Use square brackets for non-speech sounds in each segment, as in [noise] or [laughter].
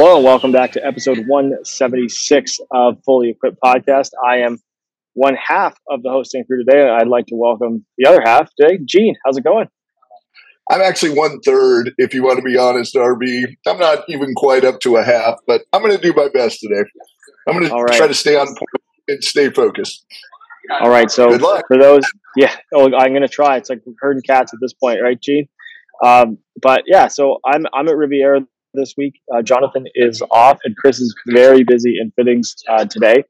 Hello and welcome back to episode 176 of Fully Equipped Podcast. I am one half of the hosting crew today. I'd like to welcome the other half today. Gene, how's it going? I'm actually one third, if you want to be honest, RB. I'm not even quite up to a half, but I'm going to do my best today. I'm going to try to stay on point and stay focused. All right. So for those, yeah, oh, I'm going to try. It's like herding cats at this point, right, Gene? Um, but yeah, so I'm I'm at Riviera this week. Uh, Jonathan is off, and Chris is very busy in fittings uh, today.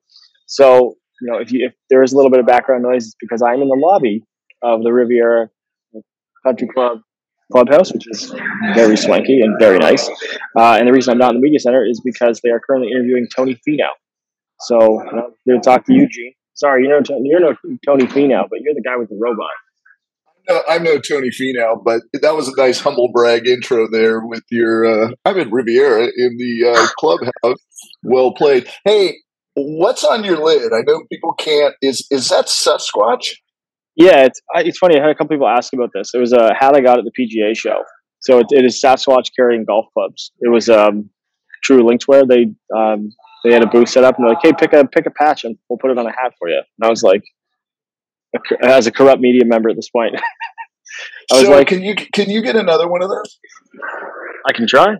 So you know, if you if there is a little bit of background noise, it's because I'm in the lobby of the Riviera Country Club clubhouse, which is very swanky and very nice. Uh, and the reason I'm not in the media center is because they are currently interviewing Tony Finau. So I'm going to talk to you, Gene. Sorry, you know you're no Tony Finau, but you're the guy with the robot. No, I'm no Tony Finau, but that was a nice humble brag intro there with your. Uh, I'm in Riviera in the uh, clubhouse. Well played. Hey, what's on your lid? I know people can't. Is is that Sasquatch? Yeah, it's it's funny. I had a couple people ask about this. It was a hat I got at the PGA show. So it, it is Sasquatch carrying golf clubs. It was um, True Linkswear. They um, they had a booth set up and they're like, "Hey, pick a pick a patch and we'll put it on a hat for you." And I was like, as a corrupt media member at this point, [laughs] I was so like, "Can you can you get another one of those?" I can try.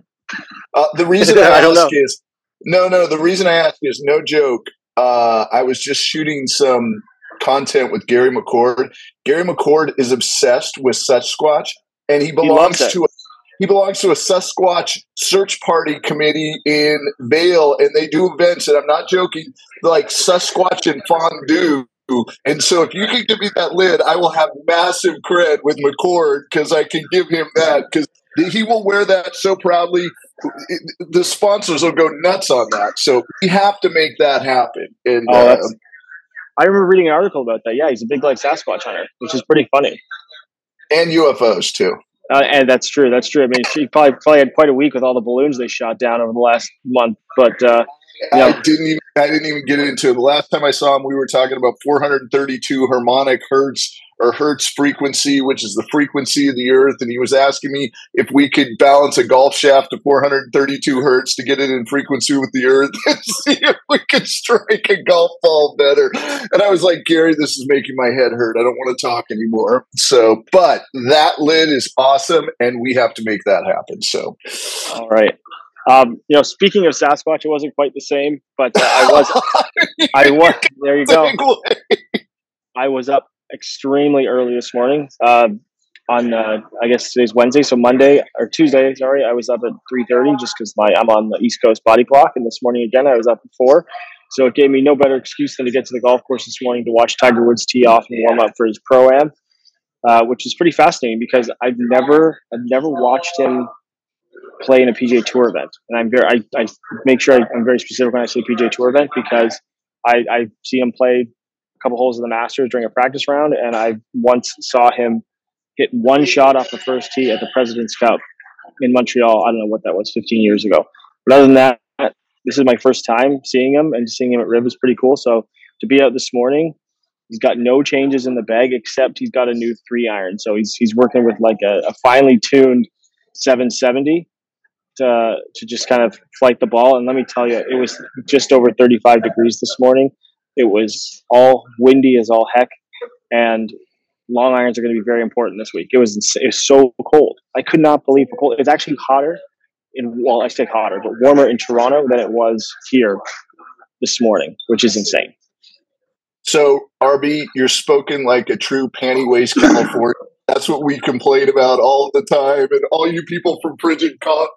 Uh, the [laughs] reason I, I, don't know. is no, no. The reason I ask is no joke. Uh, I was just shooting some content with Gary McCord. Gary McCord is obsessed with Sasquatch, and he belongs he to a, he belongs to a Sasquatch search party committee in Vail, and they do events. And I'm not joking, like Sasquatch and fondue. And so, if you can give me that lid, I will have massive cred with McCord because I can give him that because he will wear that so proudly. The sponsors will go nuts on that. So we have to make that happen. And oh, uh, I remember reading an article about that. Yeah, he's a big like Sasquatch hunter, which is pretty funny. And UFOs too. Uh, and that's true. That's true. I mean, she probably probably had quite a week with all the balloons they shot down over the last month. But uh, I didn't even I didn't even get into it. The last time I saw him, we were talking about 432 harmonic hertz or hertz frequency, which is the frequency of the earth. And he was asking me if we could balance a golf shaft to 432 hertz to get it in frequency with the earth [laughs] and see if we could strike a golf ball better. And I was like, Gary, this is making my head hurt. I don't want to talk anymore. So, but that lid is awesome, and we have to make that happen. So, all right. Um, you know, speaking of Sasquatch, it wasn't quite the same, but uh, I was, [laughs] I was, there you go. I was up extremely early this morning. Uh, on uh, I guess today's Wednesday, so Monday or Tuesday. Sorry, I was up at three thirty just because my I'm on the East Coast body clock, and this morning again I was up at four. So it gave me no better excuse than to get to the golf course this morning to watch Tiger Woods tee off and warm up for his pro am, uh, which is pretty fascinating because I've never I've never watched him play in a PGA Tour event, and I'm very I, I make sure I, am very specific when I say PGA Tour event because I, I see him play a couple holes of the Masters during a practice round, and I once saw him hit one shot off the first tee at the President's Cup in Montreal. I don't know what that was, 15 years ago. But other than that, this is my first time seeing him, and seeing him at Riv is pretty cool. So to be out this morning, he's got no changes in the bag except he's got a new three iron. So he's he's working with like a, a finely tuned 770 to to just kind of flight the ball. And let me tell you, it was just over 35 degrees this morning. It was all windy as all heck, and long irons are going to be very important this week. It was it was so cold. I could not believe how cold. It's actually hotter in well, I say hotter, but warmer in Toronto than it was here this morning, which is insane. So, RB, you're spoken like a true panty waist California that's what we complain about all the time. And all you people from frigid,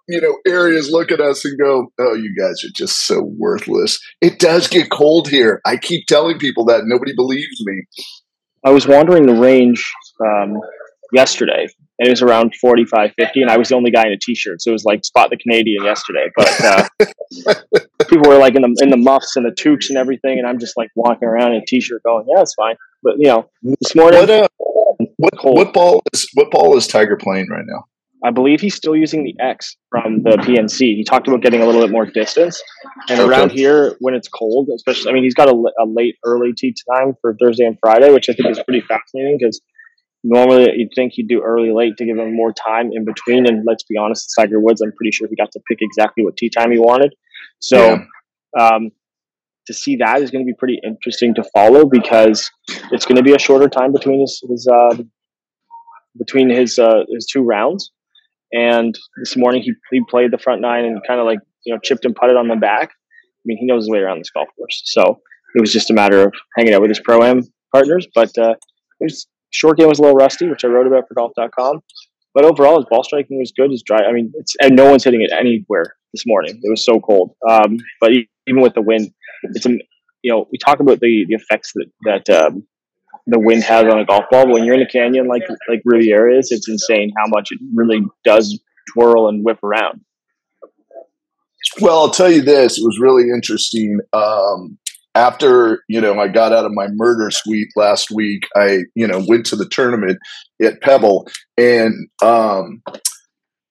you know, areas look at us and go, "Oh, you guys are just so worthless." It does get cold here. I keep telling people that nobody believes me. I was wandering the range um, yesterday, and it was around 45, 50, and I was the only guy in a t-shirt, so it was like spot the Canadian yesterday. But uh, [laughs] people were like in the in the muffs and the toques and everything, and I'm just like walking around in a t-shirt, going, "Yeah, it's fine." But you know, this morning. What, uh, what, what ball is what ball is Tiger playing right now? I believe he's still using the X from the PNC. He talked about getting a little bit more distance. And okay. around here, when it's cold, especially, I mean, he's got a, a, late, early tee time for Thursday and Friday, which I think is pretty fascinating because normally you'd think he'd do early late to give him more time in between. And let's be honest, Tiger Woods, I'm pretty sure he got to pick exactly what tee time he wanted. So yeah. um, to see that is going to be pretty interesting to follow because it's going to be a shorter time between his, his uh, between his uh, his two rounds. And this morning he, he played the front nine and kind of like you know chipped and putted on the back. I mean, he knows his way around this golf course. So it was just a matter of hanging out with his pro am partners. But uh, was short game was a little rusty, which I wrote about for golf.com. But overall, his ball striking was good. His dry, I mean, it's and no one's hitting it anywhere this morning. It was so cold. Um, but even with the wind, it's you know we talk about the the effects that that um, the wind has on a golf ball. But when you're in a canyon like like Riviera is, it's insane how much it really does twirl and whip around. Well, I'll tell you this: it was really interesting. Um, after you know I got out of my murder suite last week, I you know went to the tournament at Pebble, and um,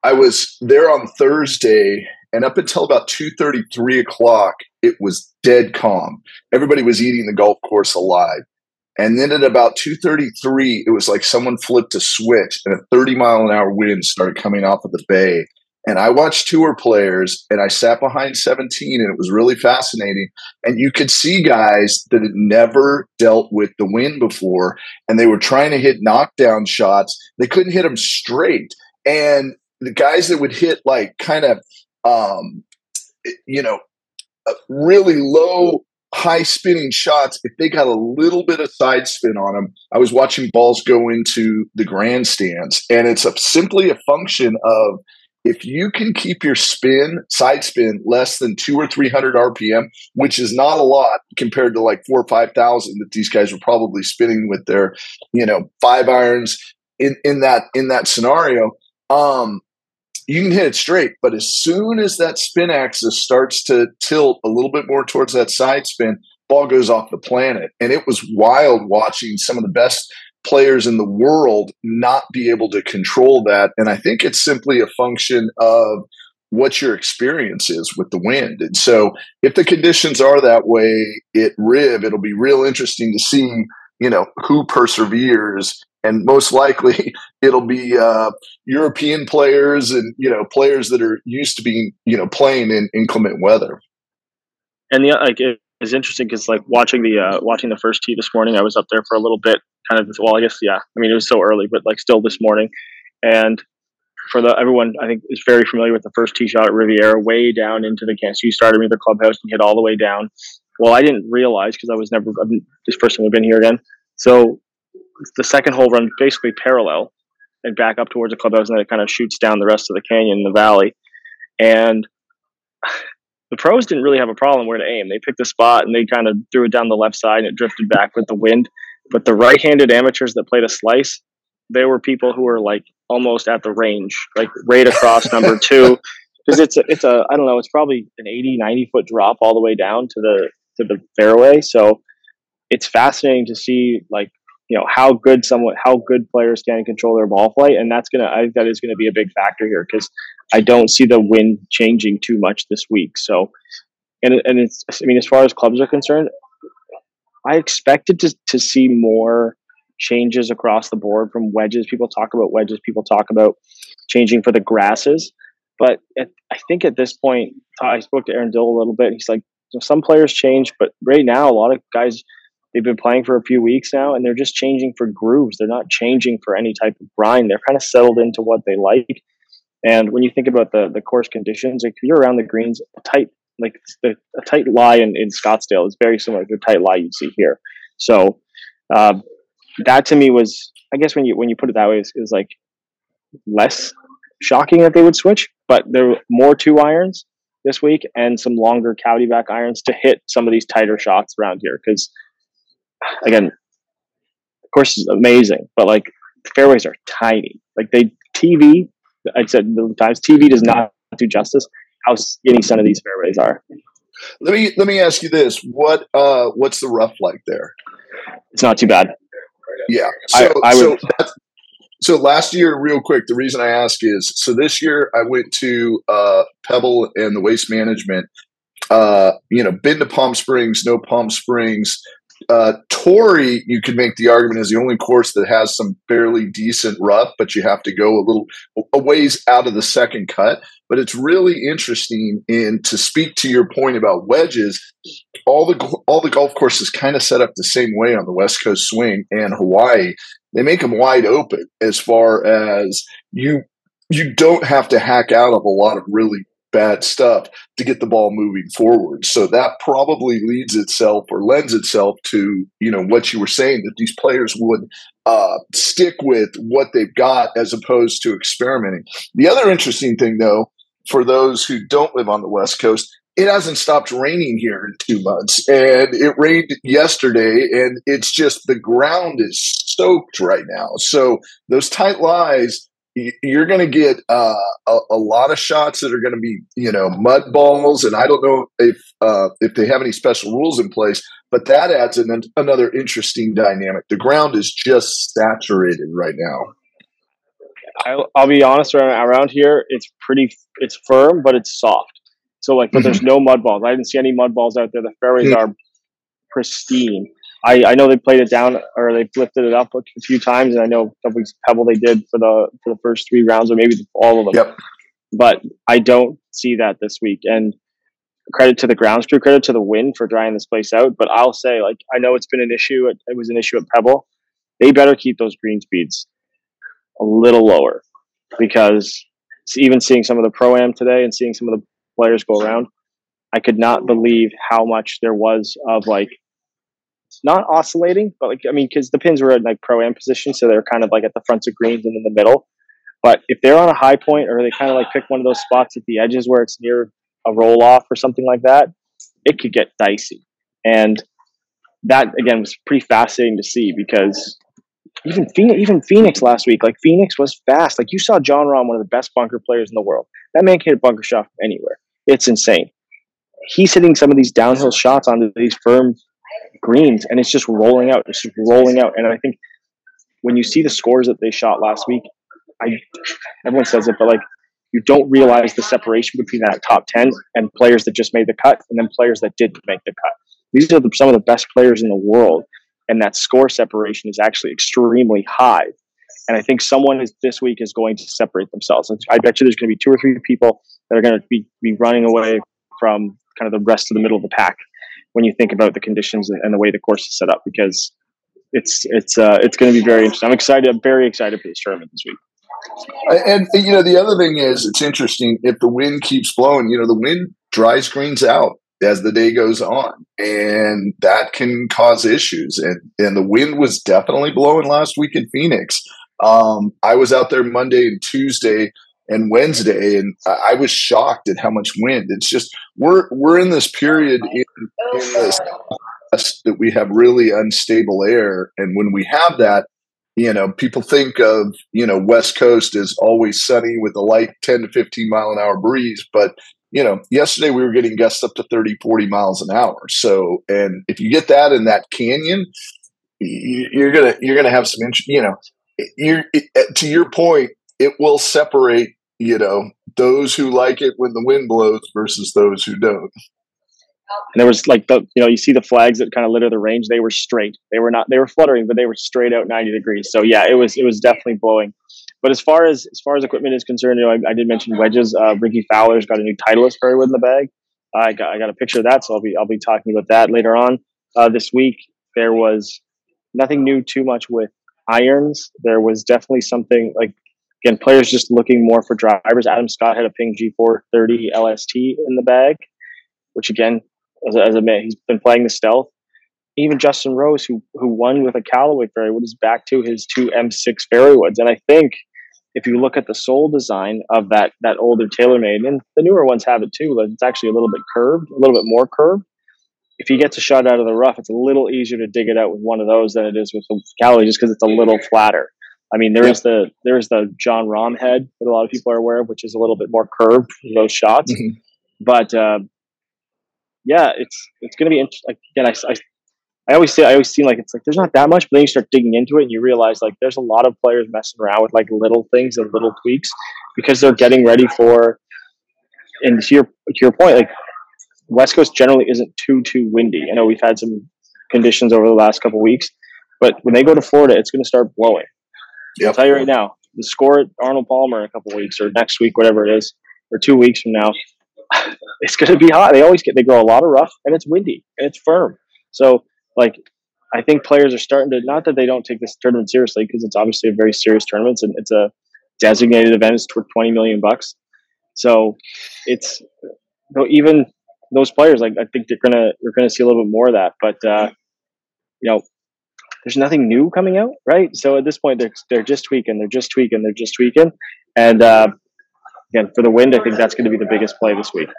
I was there on Thursday, and up until about two thirty, three o'clock, it was dead calm. Everybody was eating the golf course alive. And then at about 2:33, it was like someone flipped a switch, and a 30 mile an hour wind started coming off of the bay. And I watched tour players and I sat behind 17 and it was really fascinating. And you could see guys that had never dealt with the wind before and they were trying to hit knockdown shots. They couldn't hit them straight. And the guys that would hit like kind of, um, you know, really low, high spinning shots, if they got a little bit of side spin on them, I was watching balls go into the grandstands. And it's a, simply a function of, if you can keep your spin, side spin, less than two or 300 RPM, which is not a lot compared to like four or 5,000 that these guys were probably spinning with their, you know, five irons in, in that, in that scenario, um, you can hit it straight. But as soon as that spin axis starts to tilt a little bit more towards that side spin, ball goes off the planet. And it was wild watching some of the best players in the world not be able to control that. And I think it's simply a function of what your experience is with the wind. And so if the conditions are that way at Riv, it'll be real interesting to see, you know, who perseveres. And most likely [laughs] it'll be uh, European players and, you know, players that are used to being, you know, playing in inclement weather. And the, like, it was interesting because like watching the, uh, watching the first tee this morning, I was up there for a little bit kind of well, I guess yeah. I mean, it was so early, but like still this morning, and for the everyone I think is very familiar with the first tee shot at Riviera, way down into the can. So you started with the clubhouse and hit all the way down. Well, I didn't realize because I was never this person had been here again. So the second hole runs basically parallel and back up towards the clubhouse, and then it kind of shoots down the rest of the canyon in the valley. And [sighs] the pros didn't really have a problem where to aim. They picked a spot and they kind of threw it down the left side and it drifted back with the wind. But the right-handed amateurs that played a slice, they were people who were like almost at the range, like right across number [laughs] two, because it's a, it's a I don't know, it's probably an 80, 90 foot drop all the way down to the to the fairway. So it's fascinating to see like you know how good someone how good players can control their ball flight, and that's gonna I think that is gonna be a big factor here because I don't see the wind changing too much this week. So and and it's I mean as far as clubs are concerned, I expected to, to see more changes across the board from wedges. People talk about wedges, people talk about changing for the grasses. But at, I think at this point, I spoke to Aaron Dill a little bit. He's like, some players change, but right now, a lot of guys, they've been playing for a few weeks now and they're just changing for grooves. They're not changing for any type of grind. They're kind of settled into what they like. And when you think about the, the course conditions, if you're around the greens, a tight like the, a tight lie in, in Scottsdale is very similar to a tight lie you see here. So uh, that to me was, I guess when you when you put it that way, is, is like less shocking that they would switch. But there were more two irons this week and some longer cavity back irons to hit some of these tighter shots around here. Because again, of course, is amazing, but like fairways are tiny. Like they TV, I said the times TV does not do justice how skinny some of these fairways are. Let me let me ask you this: what uh, what's the rough like there? It's not too bad. Yeah. So I, I would, so, so last year, real quick, the reason I ask is so this year I went to uh, Pebble and the Waste Management. Uh, you know, been to Palm Springs, no Palm Springs. Uh, Torrey, you could make the argument is the only course that has some fairly decent rough, but you have to go a little a ways out of the second cut. But it's really interesting in to speak to your point about wedges. All the all the golf courses kind of set up the same way on the West Coast swing and Hawaii. They make them wide open as far as you you don't have to hack out of a lot of really bad stuff to get the ball moving forward. So that probably leads itself or lends itself to, you know, what you were saying that these players would uh, stick with what they've got as opposed to experimenting. The other interesting thing, though, for those who don't live on the West Coast, it hasn't stopped raining here in two months. And it rained yesterday, and it's just the ground is soaked right now. So those tight lies you're going to get uh, a, a, lot of shots that are going to be, you know, mud balls, and I don't know if uh, if they have any special rules in place, but that adds an, another interesting dynamic. The ground is just saturated right now. I'll, I'll be honest, around here, it's pretty, it's firm, but it's soft. So like, but mm-hmm. there's no mud balls. I didn't see any mud balls out there. The fairways mm-hmm. are pristine. I, I know they played it down or they lifted it up a few times, and I know weeks Pebble they did for the for the first three rounds or maybe all of them. Yep. But I don't see that this week. And credit to the grounds crew, credit to the wind for drying this place out. But I'll say, like, I know it's been an issue. It, it was an issue at Pebble. They better keep those green speeds a little lower because even seeing some of the pro am today and seeing some of the players go around, I could not believe how much there was of like not oscillating, but like I mean, because the pins were in like pro am position, so they're kind of like at the fronts of greens and in the middle. But if they're on a high point, or they kind of like pick one of those spots at the edges where it's near a roll off or something like that, it could get dicey. And that again was pretty fascinating to see because even Phoenix, even Phoenix last week, like Phoenix was fast. Like you saw Jon Rahm, one of the best bunker players in the world. That man can hit a bunker shot from anywhere. It's insane. He's hitting some of these downhill shots onto these firm greens, and it's just rolling out. It's just rolling out. And I think when you see the scores that they shot last week, I everyone says it, but like you don't realize the separation between that top ten and players that just made the cut, and then players that didn't make the cut. These are the, some of the best players in the world, and that score separation is actually extremely high. And I think someone is this week is going to separate themselves. I bet you there's going to be two or three people that are going to be, be running away from kind of the rest of the middle of the pack when you think about the conditions and the way the course is set up because it's it's uh, it's going to be very interesting. I'm excited. I'm very excited for this tournament this week. And you know, the other thing is, it's interesting if the wind keeps blowing. You know, the wind dries greens out as the day goes on, and that can cause issues. And and the wind was definitely blowing last week in Phoenix. Um, I was out there Monday and Tuesday and Wednesday, and I was shocked at how much wind. It's just we're we're in this period in, in this that we have really unstable air, and when we have that, you know, people think of you know West Coast as always sunny with a light ten to fifteen mile an hour breeze, but you know, yesterday we were getting gusts up to 30, 40 miles an hour. So, and if you get that in that canyon, you're gonna you're gonna have some, you know, you're to your point, it will separate you know, those who like it when the wind blows versus those who don't. And there was like the, you know, you see the flags that kind of litter the range. They were straight. They were not, they were fluttering, but they were straight out 90 degrees. So yeah, it was, it was definitely blowing. But as far as, as far as equipment is concerned, you know, I, I did mention wedges. Uh, Rickie Fowler's got a new Titleist fairway in the bag. I got, I got a picture of that. So I'll be, I'll be talking about that later on. Uh, this week, there was nothing new too much with irons. There was definitely something like Again, players just looking more for drivers. Adam Scott had a Ping G430 LST in the bag, which again, as a, as a man, he's been playing the stealth. Even Justin Rose, who who won with a Callaway fairway, is back to his two M6 fairway woods. And I think if you look at the sole design of that that older TaylorMade, and the newer ones have it too, but it's actually a little bit curved, a little bit more curved. If he gets a shot out of the rough, it's a little easier to dig it out with one of those than it is with the Callaway, just because it's a little flatter. I mean, there yep. is the there is the Jon Rahm head that a lot of people are aware of, which is a little bit more curved for those shots. Mm-hmm. But uh, yeah, it's it's going to be interesting. Again, I, I, I always say I always seem like it's like there's not that much, but then you start digging into it and you realize like there's a lot of players messing around with like little things and little tweaks because they're getting ready for. And to your to your point, like West Coast generally isn't too too windy. I know we've had some conditions over the last couple weeks. But when they go to Florida, it's going to start blowing. Yep. I'll tell you right now, the score at Arnold Palmer in a couple weeks or next week, whatever it is, or two weeks from now, [sighs] it's going to be hot. They always get they grow a lot of rough and it's windy and it's firm. So like I think players are starting to not that they don't take this tournament seriously because it's obviously a very serious tournament and it's a designated event. It's worth twenty million bucks. So it's even those players like I think they're gonna we're gonna see a little bit more of that. But uh, you know, there's nothing new coming out, right? So at this point, they're they're just tweaking, they're just tweaking, they're just tweaking, and uh, again for the wind, I think that's going to be the biggest play this week.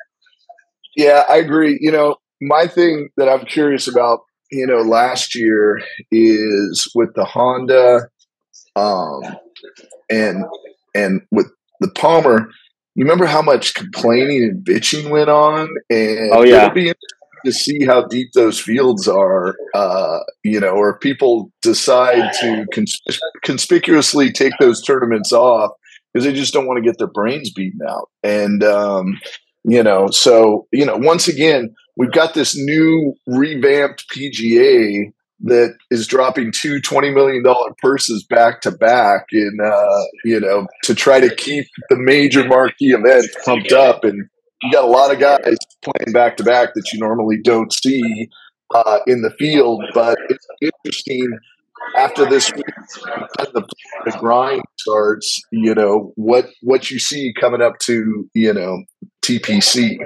Yeah, I agree. You know, my thing that I'm curious about, you know, last year is with the Honda, um, and and with the Palmer. You remember how much complaining and bitching went on, and oh yeah, it'll be to see how deep those fields are, uh, you know, or people decide to cons- conspicuously take those tournaments off because they just don't want to get their brains beaten out. And, um, you know, so, you know, once again, we've got this new revamped PGA that is dropping two $20 million purses back to back in, uh, you know, to try to keep the major marquee event pumped up. And you got a lot of guys playing back to back that you normally don't see uh, in the field. But it's interesting after this week, the, the grind starts. You know what what you see coming up to you know TPC.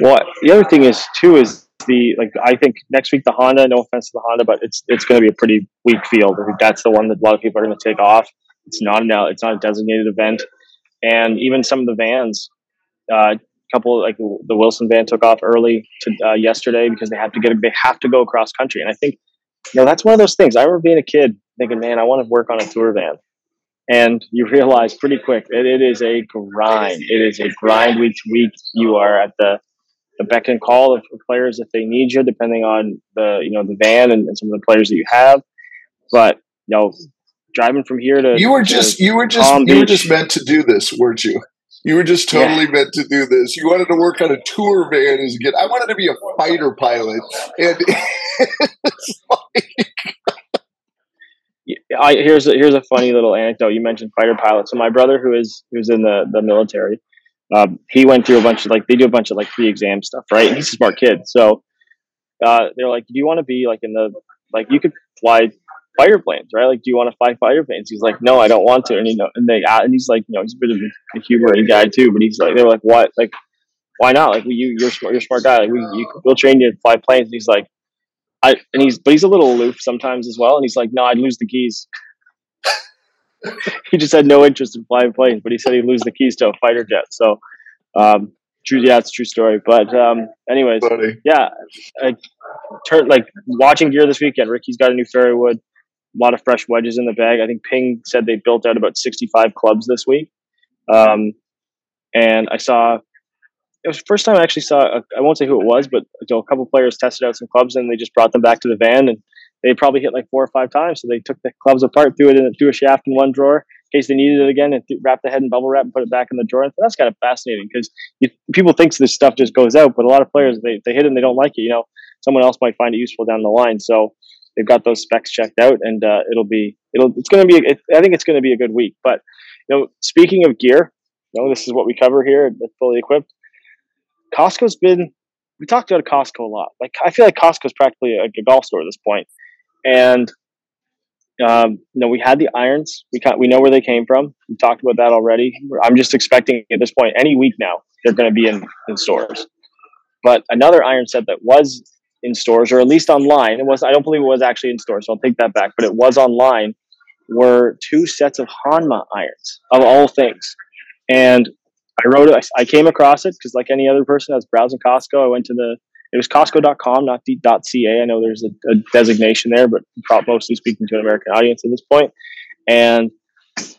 Well, the other thing is too is the like I think next week the Honda. No offense to the Honda, but it's it's going to be a pretty weak field. I think that's the one that a lot of people are going to take off. It's not an it's not a designated event, and even some of the vans uh, a couple like the Wilson van took off early to uh, yesterday because they have to get they have to go across country, and I think you know that's one of those things. I remember being a kid thinking, man, I want to work on a tour van, and you realize pretty quick that it is a grind. It is a grind week to week. You are at the the beck and call of players if they need you, depending on the you know the van and, and some of the players that you have. But you know, driving from here to you were just you were just Palm you Beach, were just meant to do this, weren't you? You were just totally yeah. meant to do this. You wanted to work on a tour van as a kid. I wanted to be a fighter pilot, and [laughs] it's like. I, here's a, here's a funny little anecdote. You mentioned fighter pilot. So my brother, who is who's in the the military, um, he went through a bunch of like they do a bunch of like pre exam stuff, right? And he's a smart kid, so uh, they're like, "Do you want to be like in the like you could fly fighter planes, right? Like, do you want to fly fighter planes? He's like, no, I don't want to. And you know, and they and he's like, you know, he's a bit of a humoring guy too, but he's like, they were like, what? Like, why not? Like, you, you're smart, you're a smart guy. Like, we, you, we'll train you to fly planes. And he's like, I, and he's, but he's a little aloof sometimes as well. And he's like, no, I'd lose the keys. [laughs] he just had no interest in flying planes, but he said he'd lose the keys to a fighter jet. So, um, true, yeah, it's a true story. But, um, anyways, Funny. yeah, I turned like watching gear this weekend. Rickie's got a new fairway wood a lot of fresh wedges in the bag. I think Ping said they built out about 65 clubs this week. Um, and I saw it was the first time I actually saw. I I won't say who it was, but a couple players tested out some clubs and they just brought them back to the van and they probably hit like four or five times. So they took the clubs apart, threw it in, threw a shaft in one drawer in case they needed it again, and th- wrapped the head in bubble wrap and put it back in the drawer. And that's kind of fascinating because people think this stuff just goes out, but a lot of players they they hit it and they don't like it. You know, someone else might find it useful down the line. So they've got those specs checked out, and uh, it'll be it'll it's going to be. It, I think it's going to be a good week. But you know, speaking of gear, you know, this is what we cover here at Fully Equipped. Costco's been we talked about Costco a lot. Like I feel like Costco's practically a, a golf store at this point, and um, you know, we had the irons. We we know where they came from. We talked about that already. I'm just expecting at this point, any week now, they're going to be in, in stores. But another iron set that was in stores or at least online. It was I don't believe it was actually in stores, so I'll take that back. But it was online. Were two sets of Honma irons of all things, and I wrote it. I came across it because, like any other person that's browsing Costco, I went to the it was Costco.com, not .ca. I know there's a, a designation there, but mostly speaking to an American audience at this point. And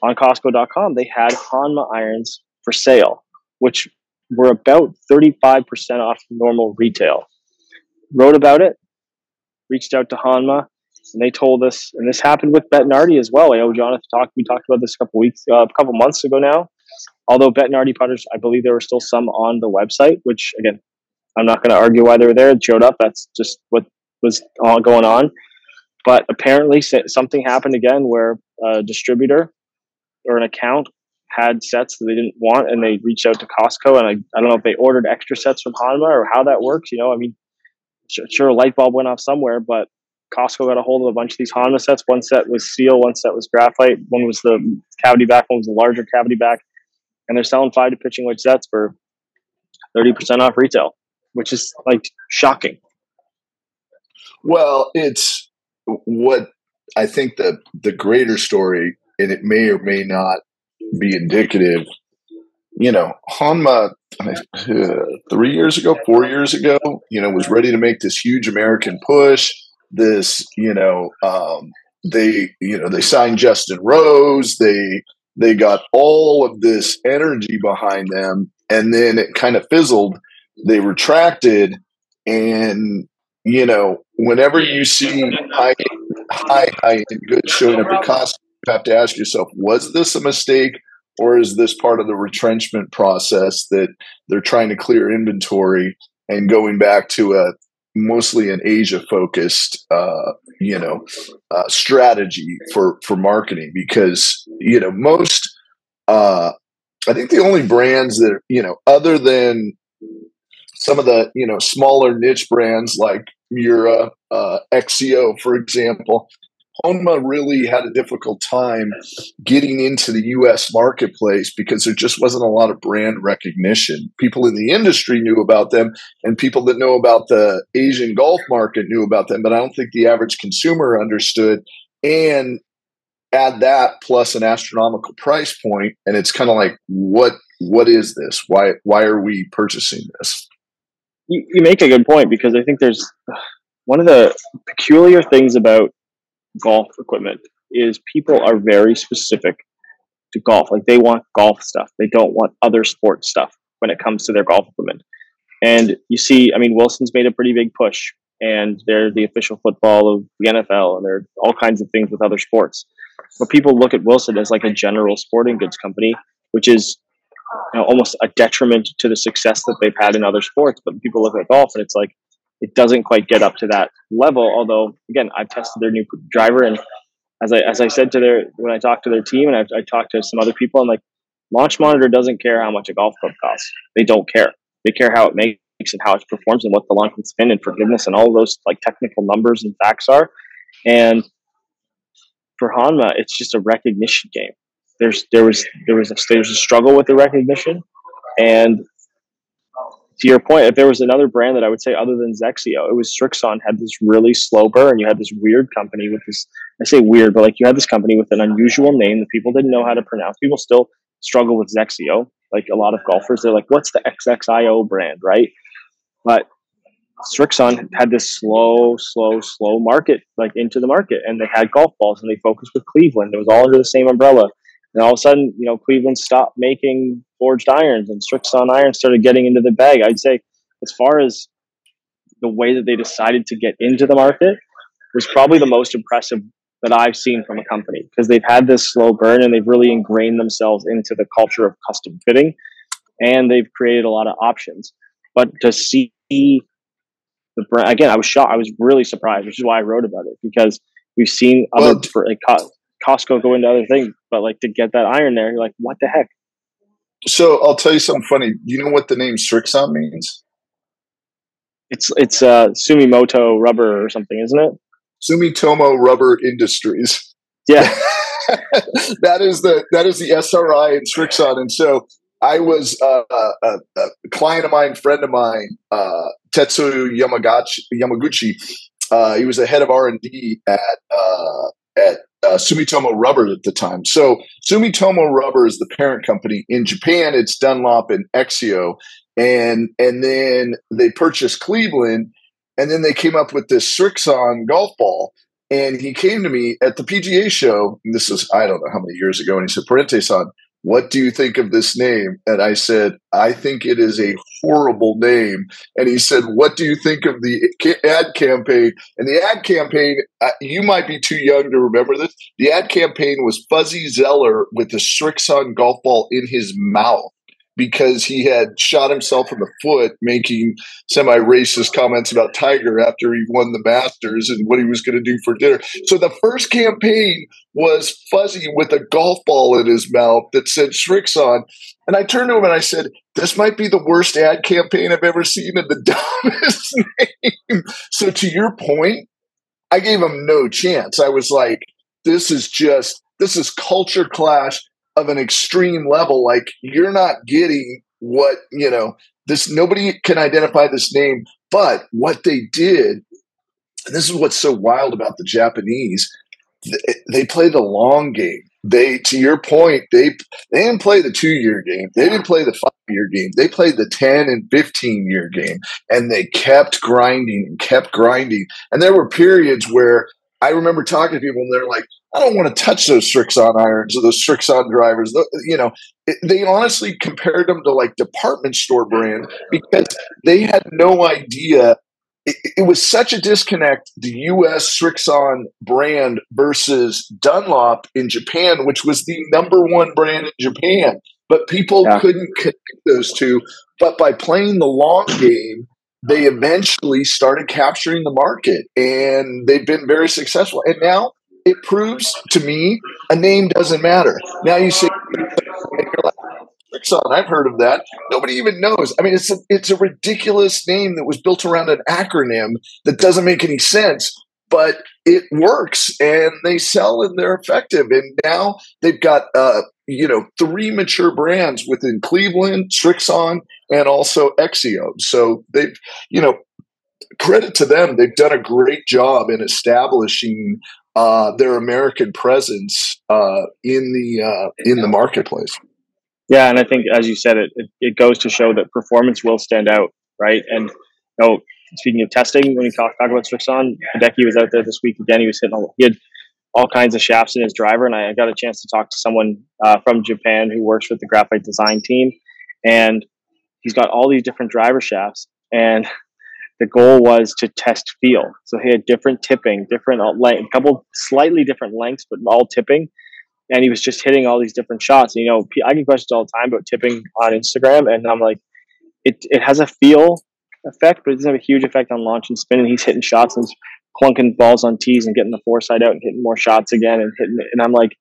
on Costco.com, they had Honma irons for sale, which were about 35% off normal retail wrote about it, reached out to Honma, and they told us, and this happened with Bettinardi as well. I know Jonathan talked. We talked about this a couple weeks, uh, a couple months ago now. Although Bettinardi putters, I believe there were still some on the website, which again, I'm not going to argue why they were there. It showed up. That's just what was going on. But apparently, something happened again where a distributor or an account had sets that they didn't want, and they reached out to Costco. And I, I don't know if they ordered extra sets from Honma or how that works. You know, I mean, sure, a light bulb went off somewhere, but Costco got a hold of a bunch of these Honma sets. One set was steel, one set was graphite, one was the cavity back, one was the larger cavity back, and they're selling five to pitching wedge sets for thirty percent off retail, which is like shocking. Well, it's what I think the the greater story, and it may or may not be indicative. You know, Uh, three years ago, four years ago, you know, was ready to make this huge American push. This, you know, um, they, you know, they signed Justin Rose. They they got all of this energy behind them, and then it kind of fizzled. They retracted, and you know, whenever you see high, high, high end goods showing up at Costco, you have to ask yourself, was this a mistake or is this part of the retrenchment process that they're trying to clear inventory and going back to a mostly an Asia focused, uh, you know, uh, strategy for for marketing? Because you know most, uh, I think the only brands that are, you know other than some of the you know smaller niche brands like Miura, uh, XXIO, for example, Honma really had a difficult time getting into the US marketplace because there just wasn't a lot of brand recognition. People in the industry knew about them, and people that know about the Asian golf market knew about them, but I don't think the average consumer understood. And add that plus an astronomical price point, and it's kind of like, what what is this? Why why are we purchasing this? you, you make a good point because I think there's one of the peculiar things about golf equipment is people are very specific to golf. Like they want golf stuff. They don't want other sports stuff when it comes to their golf equipment. And you see, I mean, Wilson's made a pretty big push and they're the official football of the NFL and they're all kinds of things with other sports. But people look at Wilson as like a general sporting goods company, which is you know, almost a detriment to the success that they've had in other sports. But people look at golf and it's like it doesn't quite get up to that level. Although again, I've tested their new driver, and as I as I said to their when I talked to their team and I, I talked to some other people, I'm like, Launch Monitor doesn't care how much a golf club costs. They don't care. They care how it makes and how it performs and what the launch and spin and forgiveness and all those like technical numbers and facts are. And for Honma, it's just a recognition game there's there was there was a, there was a struggle with the recognition, and to your point, if there was another brand that I would say other than XXIO, it was Srixon had this really slow burn. You had this weird company with this I say weird, but like you had this company with an unusual name that people didn't know how to pronounce. People still struggle with XXIO. Like a lot of golfers, they're like, "What's the XXIO brand?" Right? But Srixon had this slow, slow, slow market, like into the market, and they had golf balls, and they focused with Cleveland. It was all under the same umbrella. And all of a sudden, you know, Cleveland stopped making forged irons and Srixon irons started getting into the bag. I'd say, as far as the way that they decided to get into the market, was probably the most impressive that I've seen from a company because they've had this slow burn and they've really ingrained themselves into the culture of custom fitting and they've created a lot of options. But to see the brand again, I was shocked. I was really surprised, which is why I wrote about it because we've seen other well, for, like, Costco go into other things, but like to get that iron there, you're like, what the heck? So I'll tell you something funny. You know what the name Srixon means? It's it's uh, Sumitomo Rubber or something, isn't it? Sumitomo Rubber Industries. Yeah, [laughs] that is the that is the SRI and Srixon, and so I was uh, a, a, client of mine, friend of mine, uh, Tetsu Yamaguchi. Yamaguchi. Uh, he was the head of R and D at uh, at uh, Sumitomo Rubber at the time. So Sumitomo Rubber is the parent company in Japan. It's Dunlop and XXIO, and and then they purchased Cleveland, and then they came up with this Srixon golf ball. And he came to me at the PGA show. this is I don't know how many years ago, and he said, "Parente-san, what do you think of this name? And I said, I think it is a horrible name. And he said, What do you think of the ad campaign? And the ad campaign, uh, you might be too young to remember this. The ad campaign was Fuzzy Zoeller with the Srixon golf ball in his mouth. Because he had shot himself in the foot making semi racist comments about Tiger after he won the Masters and what he was going to do for dinner. So the first campaign was Fuzzy with a golf ball in his mouth that said Srixon. And I turned to him and I said, This might be the worst ad campaign I've ever seen in the [laughs] dumbest name. So to your point, I gave him no chance. I was like, This is just, this is culture clash of an extreme level. Like you're not getting what, you know, this nobody can identify this name, but what they did, and this is what's so wild about the Japanese, they, they play the long game. They, to your point, they they didn't play the two year game. They didn't play the five year game. They played the ten and fifteen year game, and they kept grinding and kept grinding. And there were periods where I remember talking to people, and they're like, I don't want to touch those Srixon irons or those Srixon drivers. You know, it, they honestly compared them to like department store brand because they had no idea. It, it was such a disconnect. The U.S. Srixon brand versus Dunlop in Japan, which was the number one brand in Japan, but people yeah. couldn't connect those two. But by playing the long game, they eventually started capturing the market, and they've been very successful. And now it proves to me a name doesn't matter. Now you say, Srixon, I've heard of that. Nobody even knows. I mean, it's a, it's a ridiculous name that was built around an acronym that doesn't make any sense, but it works and they sell and they're effective. And now they've got, uh, you know, three mature brands within Cleveland, Srixon, and also XXIO. So they've, you know, credit to them. They've done a great job in establishing uh, their American presence uh, in the uh, in the marketplace. Yeah, and I think as you said, it, it, it goes to show that performance will stand out, right? And you know, speaking of testing, when you talk, talk about Srixon, Hideki was out there this week again. He was hitting all, he had all kinds of shafts in his driver, and I got a chance to talk to someone uh, from Japan who works with the graphite design team, and he's got all these different driver shafts, and the goal was to test feel. So he had different tipping, different length, a couple slightly different lengths, but all tipping. And he was just hitting all these different shots. And, you know, I get questions all the time about tipping on Instagram, and I'm like, it it has a feel effect, but it doesn't have a huge effect on launch and spin. And he's hitting shots and clunking balls on tees and getting the foresight out and hitting more shots again and hitting. It. And I'm like,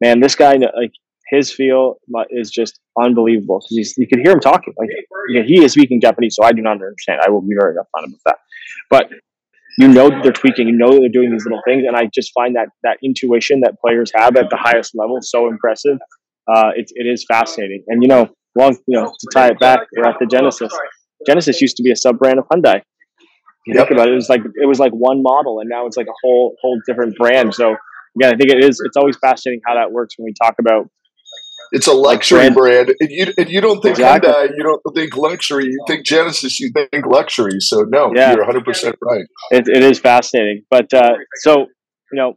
man, this guy like his feel is just unbelievable because you can hear him talking. Like he is speaking Japanese, so I do not understand. I will be very upfront about that. But you know they're tweaking, you know they're doing these little things, and I just find that that intuition that players have at the highest level so impressive. Uh, it, it is fascinating, and you know, long you know to tie it back, we're at the Genesis. Genesis used to be a sub brand of Hyundai. You yep. think about it, it was like it was like one model, and now it's like a whole whole different brand. So again, I think it is. It's always fascinating how that works when we talk about it's a luxury like brand. brand. And you, and you don't think exactly. Hyundai, you don't think luxury. You think Genesis, you think luxury. So no, yeah. you're 100 percent right. It, it is fascinating. But uh, so you know,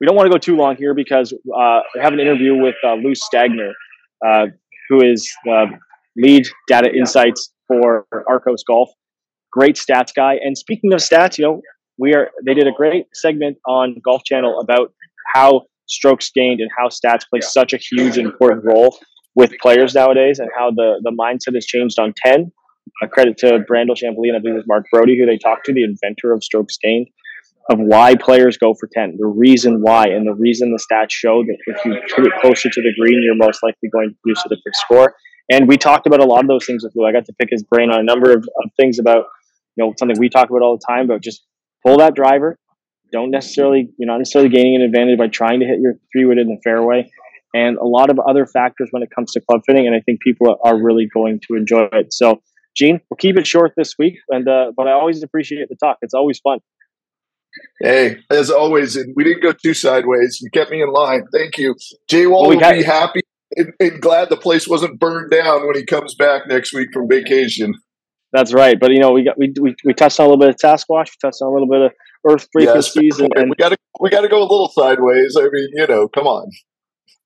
we don't want to go too long here because uh, we have an interview with uh, Lou Stagner, uh, who is the lead data insights for Arccos Golf. Great stats guy. And speaking of stats, you know, we are they did a great segment on Golf Channel about how strokes gained and how stats play such a huge and important role with players nowadays and how the, the mindset has changed on 10. Uh, credit to Brandel Chamblee, I believe it was Mark Broadie, who they talked to, the inventor of strokes gained, of why players go for 10, the reason why, and the reason the stats show that if you put it closer to the green, you're most likely going to produce a different score. And we talked about a lot of those things with Lou. I got to pick his brain on a number of, of things about, you know, something we talk about all the time about just pull that driver, don't necessarily you're not necessarily gaining an advantage by trying to hit your three wood in the fairway. And a lot of other factors when it comes to club fitting and i think people are really going to enjoy it. So gene we'll keep it short this week and uh, but i always appreciate the talk. It's always fun. Hey as always and we didn't go too sideways. You kept me in line. Thank you. Jay wall well, will be happy and, and glad the place wasn't burned down when he comes back next week from vacation that's right. But you know, we got we, we, we touched on a little bit of Sasquatch, we touched on a little bit of Earth frequencies, yes, and, and, [laughs] we got to we got to go a little sideways. I mean, you know, come on.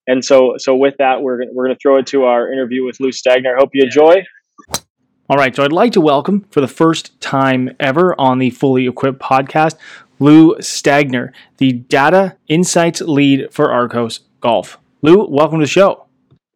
And so, so with that, we're we're going to throw it to our interview with Lou Stagner. Hope you enjoy. All right, so I'd like to welcome for the first time ever on the Fully Equipped podcast, Lou Stagner, the data insights lead for Arccos Golf. Lou, welcome to the show.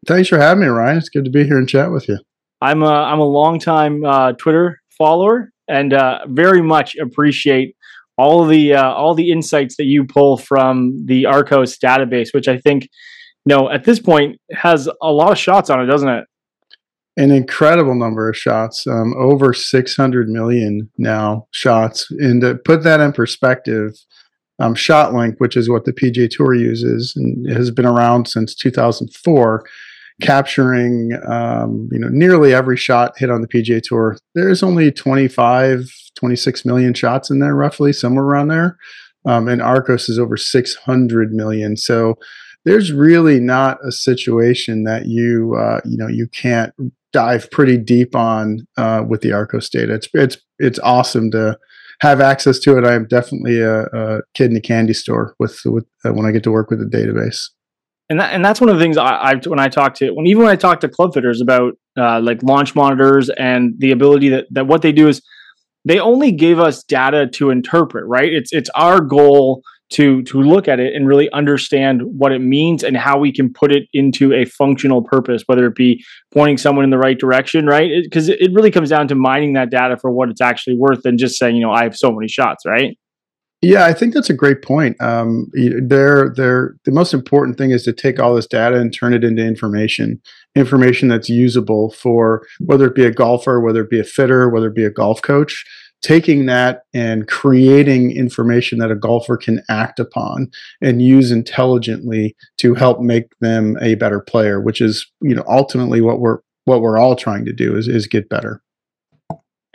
Thanks for having me, Ryan. It's good to be here and chat with you. I'm a I'm a long time uh, Twitter follower and uh, very much appreciate all the uh, all the insights that you pull from the Arccos database, which I think, you know, at this point has a lot of shots on it, doesn't it? An incredible number of shots, um, over 600 million now shots. And to put that in perspective, um, ShotLink, which is what the PGA Tour uses and has been around since 2004, capturing um, you know nearly every shot hit on the PGA Tour. There's only 25, 26 million shots in there, roughly somewhere around there, um, and Arccos is over 600 million. So there's really not a situation that you uh, you know you can't dive pretty deep on uh, with the Arccos data. It's it's it's awesome to have access to it. I am definitely a, a kid in a candy store with with uh, when I get to work with the database and that, and that's one of the things I, I when I talk to when even when I talk to club fitters about uh, like launch monitors and the ability that that what they do is they only gave us data to interpret right? It's it's our goal to to look at it and really understand what it means and how we can put it into a functional purpose whether it be pointing someone in the right direction right? Because it, it, really comes down to mining that data for what it's actually worth than just saying you know i have so many shots right yeah, I think that's a great point. Um, they're, they're, the most important thing is to take all this data and turn it into information, information that's usable for whether it be a golfer, whether it be a fitter, whether it be a golf coach. Taking that and creating information that a golfer can act upon and use intelligently to help make them a better player, which is you know ultimately what we're what we're all trying to do is is get better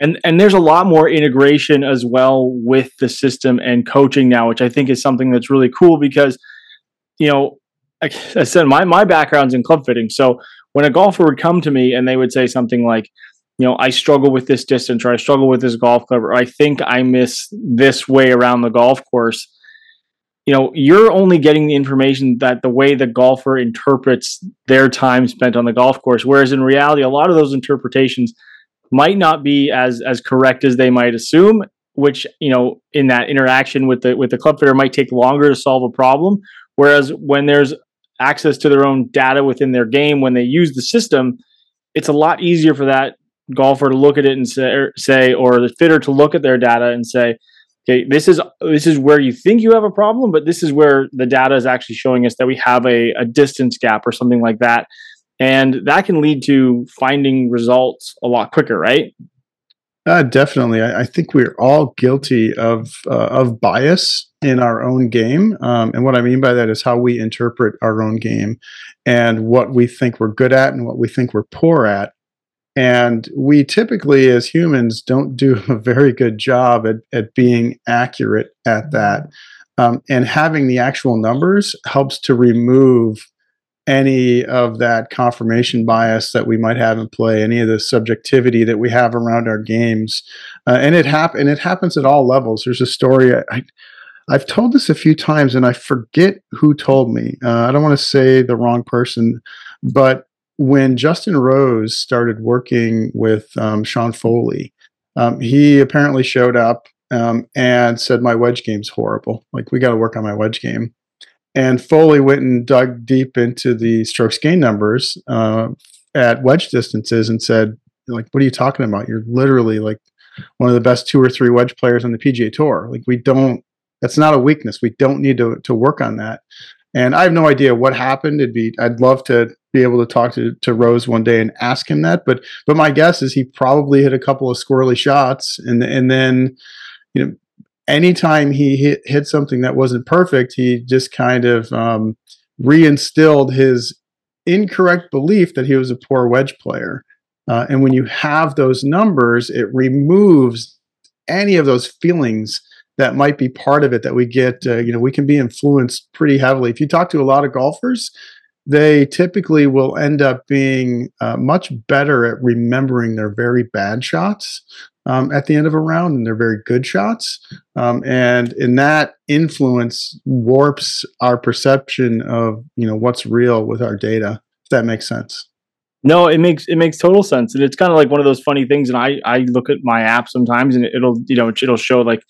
and and there's a lot more integration as well with the system and coaching now which i think is something that's really cool because you know i said my my background's in club fitting. So when a golfer would come to me and they would say something like you know i struggle with this distance or i struggle with this golf club or i think i miss this way around the golf course you know you're only getting the information that the way the golfer interprets their time spent on the golf course. Whereas in reality a lot of those interpretations might not be as as correct as they might assume which you know in that interaction with the with the club fitter might take longer to solve a problem. Whereas when there's access to their own data within their game when they use the system it's a lot easier for that golfer to look at it and say, er, say or the fitter to look at their data and say okay this is this is where you think you have a problem but this is where the data is actually showing us that we have a, a distance gap or something like that and that can lead to finding results a lot quicker, right? Uh, definitely, I, I, think we're all guilty of uh, of bias in our own game, um, and what I mean by that is how we interpret our own game and what we think we're good at and what we think we're poor at. And we typically, as humans, don't do [laughs] a very good job at, at being accurate at that. Um, and having the actual numbers helps to remove any of that confirmation bias that we might have in play, any of the subjectivity that we have around our games, uh, and it happen and it happens at all levels. There's a story I, I have told this a few times, and I forget who told me. Uh, I don't want to say the wrong person, but when Justin Rose started working with um, Sean Foley, um, he apparently showed up um, and said my wedge game's horrible. Like we got to work on my wedge game. And Foley went and dug deep into the strokes gain numbers uh, at wedge distances and said, like, what are you talking about? You're literally like one of the best two or three wedge players on the PGA Tour. Like, we don't, that's not a weakness. We don't need to, to work on that. And I have no idea what happened. It'd be, I'd love to be able to talk to, to Rose one day and ask him that. But, but my guess is he probably hit a couple of squirrely shots and, and then, you know, anytime he hit, hit something that wasn't perfect, he just kind of um, reinstilled his incorrect belief that he was a poor wedge player. Uh, and when you have those numbers, it removes any of those feelings that might be part of it that we get. Uh, you know, we can be influenced pretty heavily. If you talk to a lot of golfers, they typically will end up being uh, much better at remembering their very bad shots um, at the end of a round, and they're very good shots. Um, and in that influence warps our perception of you know what's real with our data. If that makes sense. No, it makes it makes total sense, and it's kind of like one of those funny things. And I I look at my app sometimes, and it'll you know it'll show like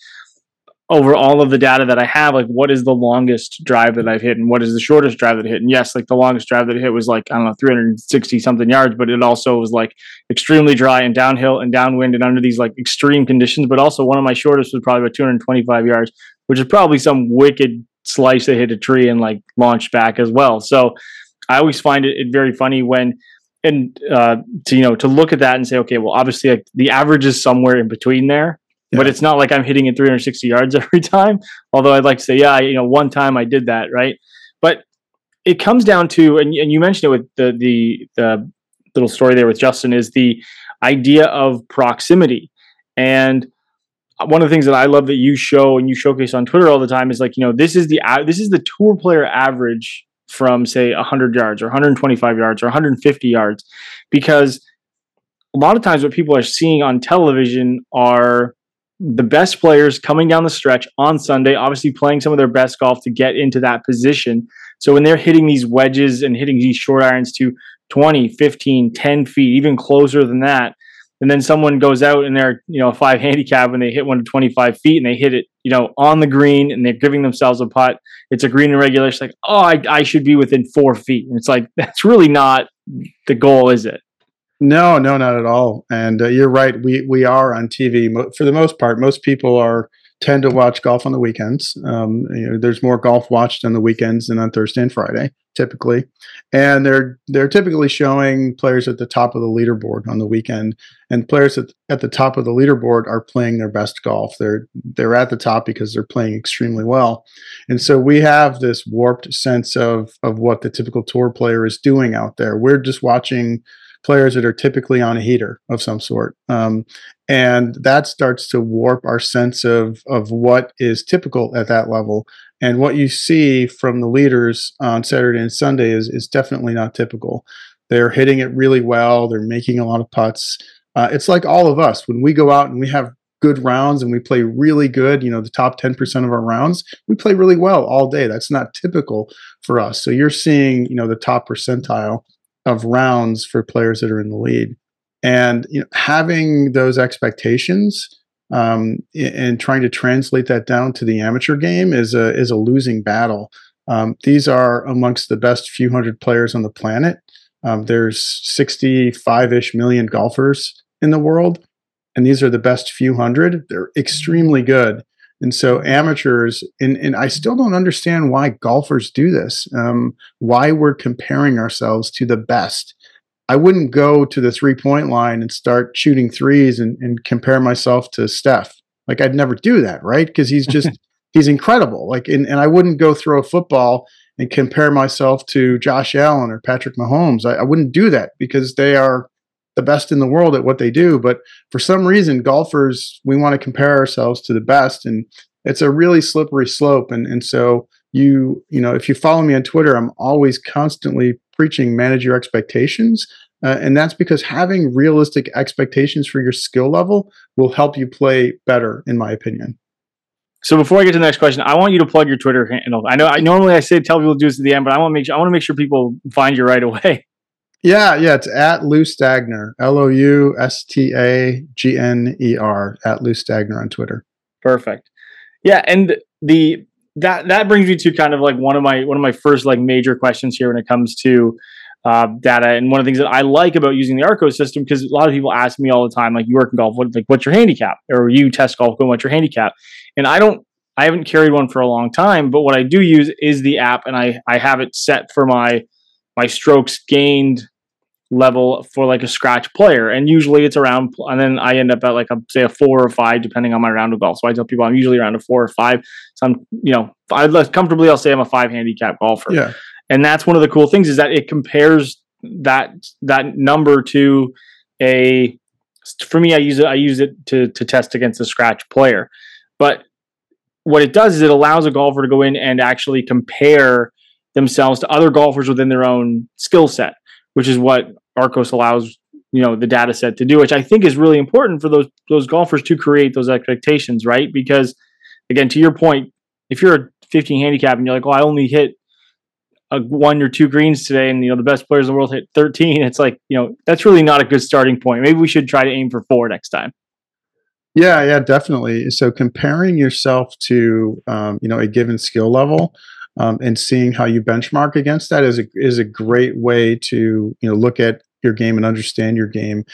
over all of the data that I have, like what is the longest drive that I've hit and what is the shortest drive that I hit? And yes, like the longest drive that I hit was like, I don't know, 360 something yards, but it also was like extremely dry and downhill and downwind and under these like extreme conditions. But also one of my shortest was probably about 225 yards, which is probably some wicked slice that hit a tree and like launched back as well. So I always find it, it very funny when and uh, to you know to look at that and say, okay, well, obviously like, the average is somewhere in between there, yeah. but it's not like I'm hitting it 360 yards [laughs] every time. Although I'd like to say, yeah, I, you know, one time I did that, right? But it comes down to, and, and you mentioned it with the the the little story there with Justin is the idea of proximity and one of the things that I love that you show and you showcase on Twitter all the time is like you know this is the this is the tour player average from say 100 yards or 125 yards or 150 yards because a lot of times what people are seeing on television are the best players coming down the stretch on Sunday, obviously playing some of their best golf to get into that position. So when they're hitting these wedges and hitting these short irons to 20, 15, 10 feet, even closer than that, and then someone goes out and they're you know a five [laughs] handicap and they hit one to 25 feet and they hit it you know on the green and they're giving themselves a putt it's a green and regulation like oh I, I should be within four feet and it's like [laughs] that's really not the goal is it no no not at all and uh, you're right we we are on tv for the most part most people are tend to watch golf on the weekends. Um, you know, there's more golf watched on the weekends than on Thursday and Friday, typically, and they're they're typically showing players at the top of the leaderboard on the weekend, and players at, at the top of the leaderboard are playing their best golf. They're they're at the top because they're playing extremely well, and so we have this warped sense of of what the typical tour player is doing out there. We're just watching players that are typically on a heater of some sort. Um, and that starts to warp our sense of, of what is typical at that level. And what you see from the leaders on Saturday and Sunday is, is definitely not typical. They're hitting it really well, they're making a lot of putts. Uh, it's like all of us when we go out and we have good rounds and we play really good, you know, the top 10% of our rounds, we play really well all day. That's not typical for us. So you're seeing, you know, the top percentile of rounds for players that are in the lead. And you know, having those expectations um, and trying to translate that down to the amateur game is a is a losing battle. Um, these are amongst the best few hundred players on the planet. Um, there's 65 ish million golfers in the world, and these are the best few hundred. They're extremely good. And so amateurs, and, and I still don't understand why golfers do this, um, why we're comparing ourselves to the best. I wouldn't go to the three point line and start shooting threes and, and compare myself to Steph. Like I'd never do that, right? Because he's [laughs] just, he's incredible. Like, and, and I wouldn't go throw a football and compare myself to Josh Allen or Patrick Mahomes. I, I wouldn't do that because they are the best in the world at what they do. But for some reason, golfers, we want to compare ourselves to the best. And it's a really slippery slope. And, and so you, you know, if you follow me on Twitter, I'm always constantly preaching manage your expectations. Uh, and that's because having realistic expectations for your skill level will help you play better, in my opinion. So before I get to the next question, I want you to plug your Twitter handle. I know I normally I say tell people to do this at the end, but I want to make sure I want to make sure people find you right away. [laughs] Yeah, yeah, it's at Lou Stagner, L O U S T A G N E R, at Lou Stagner on Twitter. Perfect. Yeah, and the that that brings me to kind of like one of my one of my first like major questions here when it comes to uh, data. And one of the things that I like about using the Arccos system because a lot of people ask me all the time, like you work in golf, what like what's your handicap, or you test golf, what's your handicap? And I don't. I haven't carried one for a long time, but what I do use is the app, and I I have it set for my my strokes gained level for like a scratch player. And usually it's around, and then I end up at like a, say a four or five, depending on my round of golf. So I tell people I'm usually around a four or five. So I'm, you know, I comfortably, I'll say I'm a five handicap golfer. Yeah. And that's one of the cool things is that it compares that, that number to a, for me, I use it, I use it to, to test against a scratch player. But what it does is it allows a golfer to go in and actually compare themselves to other golfers within their own skill set, which is what Arccos allows you know the data set to do, which I think is really important for those those golfers to create those expectations, right? Because again, to your point, if you're a 15 handicap and you're like, "Oh, I only hit a one or two greens today," and you know the best players in the world hit 13, it's like you know that's really not a good starting point. Maybe we should try to aim for four next time. Yeah, yeah, definitely. So comparing yourself to um, you know a given skill level um, and seeing how you benchmark against that is a is a great way to you know look at your game and understand your game.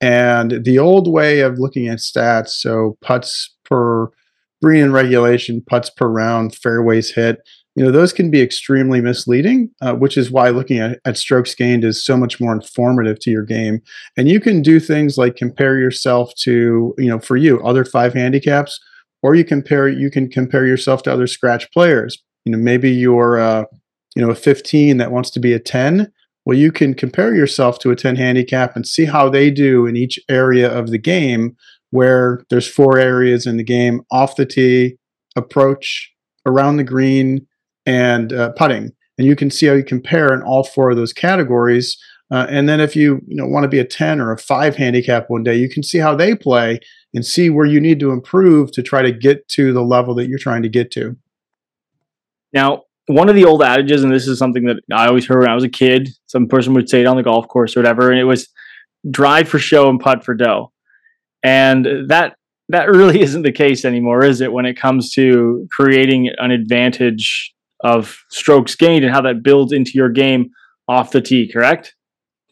And the old way of looking at stats, so putts per green in regulation, putts per round, fairways hit, you know those can be extremely misleading uh, which is why looking at, at strokes gained is so much more informative to your game and you can do things like compare yourself to you know for you other five handicaps or you compare you can compare yourself to other scratch players you know maybe you're uh, you know a 15 that wants to be a 10 well you can compare yourself to a 10 handicap and see how they do in each area of the game where there's four areas in the game off the tee approach around the green and uh, putting. And you can see how you compare in all four of those categories. Uh, and then if you you know want to be a 10 or a 5 handicap one day, you can see how they play and see where you need to improve to try to get to the level that you're trying to get to. Now, one of the old adages, and this is something that I always heard when I was a kid, some person would say it on the golf course or whatever, and it was drive for show and putt for dough. And that that [laughs] really isn't the case anymore, is it, when it comes to creating an advantage of strokes gained and how that builds into your game off the tee, correct?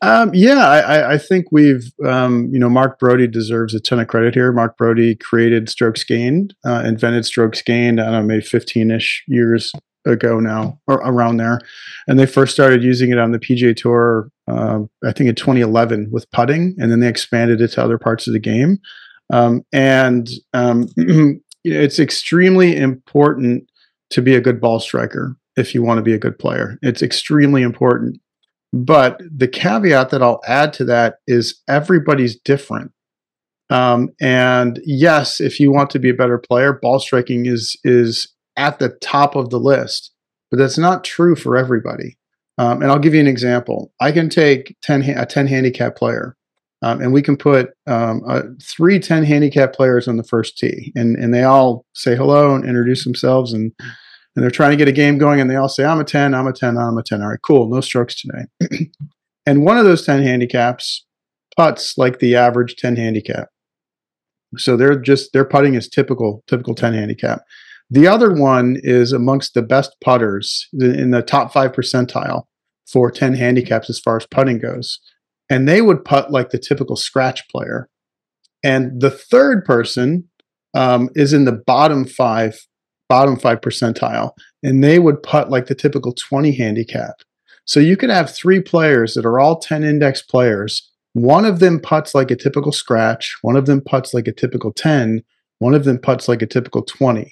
Um, yeah, I, I, think we've, um, you know, Mark Broadie deserves a ton of credit here. Mark Broadie created strokes gained, uh, invented strokes gained, I don't know, maybe 15 ish years ago now, or around there. And they first started using it on the PGA Tour, uh, I think in 2011 with putting, and then they expanded it to other parts of the game. Um, and um, [clears throat] it's extremely important to be a good ball striker if you want to be a good player. It's extremely important. But the caveat that I'll add to that is everybody's different. Um, and yes, if you want to be a better player, ball striking is is at the top of the list. But that's not true for everybody. Um, and I'll give you an example. I can take 10, a 10 handicap player, um, and we can put um, uh, three 10 handicap players on the first tee, and, and they all say hello and introduce themselves and and they're trying to get a game going and they all say, I'm a 10, I'm a 10, I'm a 10. All right, cool, no strokes today. [clears throat] and one of those 10 handicaps puts like the average 10 handicap. So they're just, their putting is typical, typical 10 handicap. The other one is amongst the best putters in the top five percentile for 10 handicaps as far as putting goes. And they would putt like the typical scratch player. And the third person um, is in the bottom five bottom five percentile, and they would putt like the typical 20 handicap. So you could have three players that are all 10 index players. One of them puts like a typical scratch, one of them puts like a typical 10, one of them puts like a typical 20.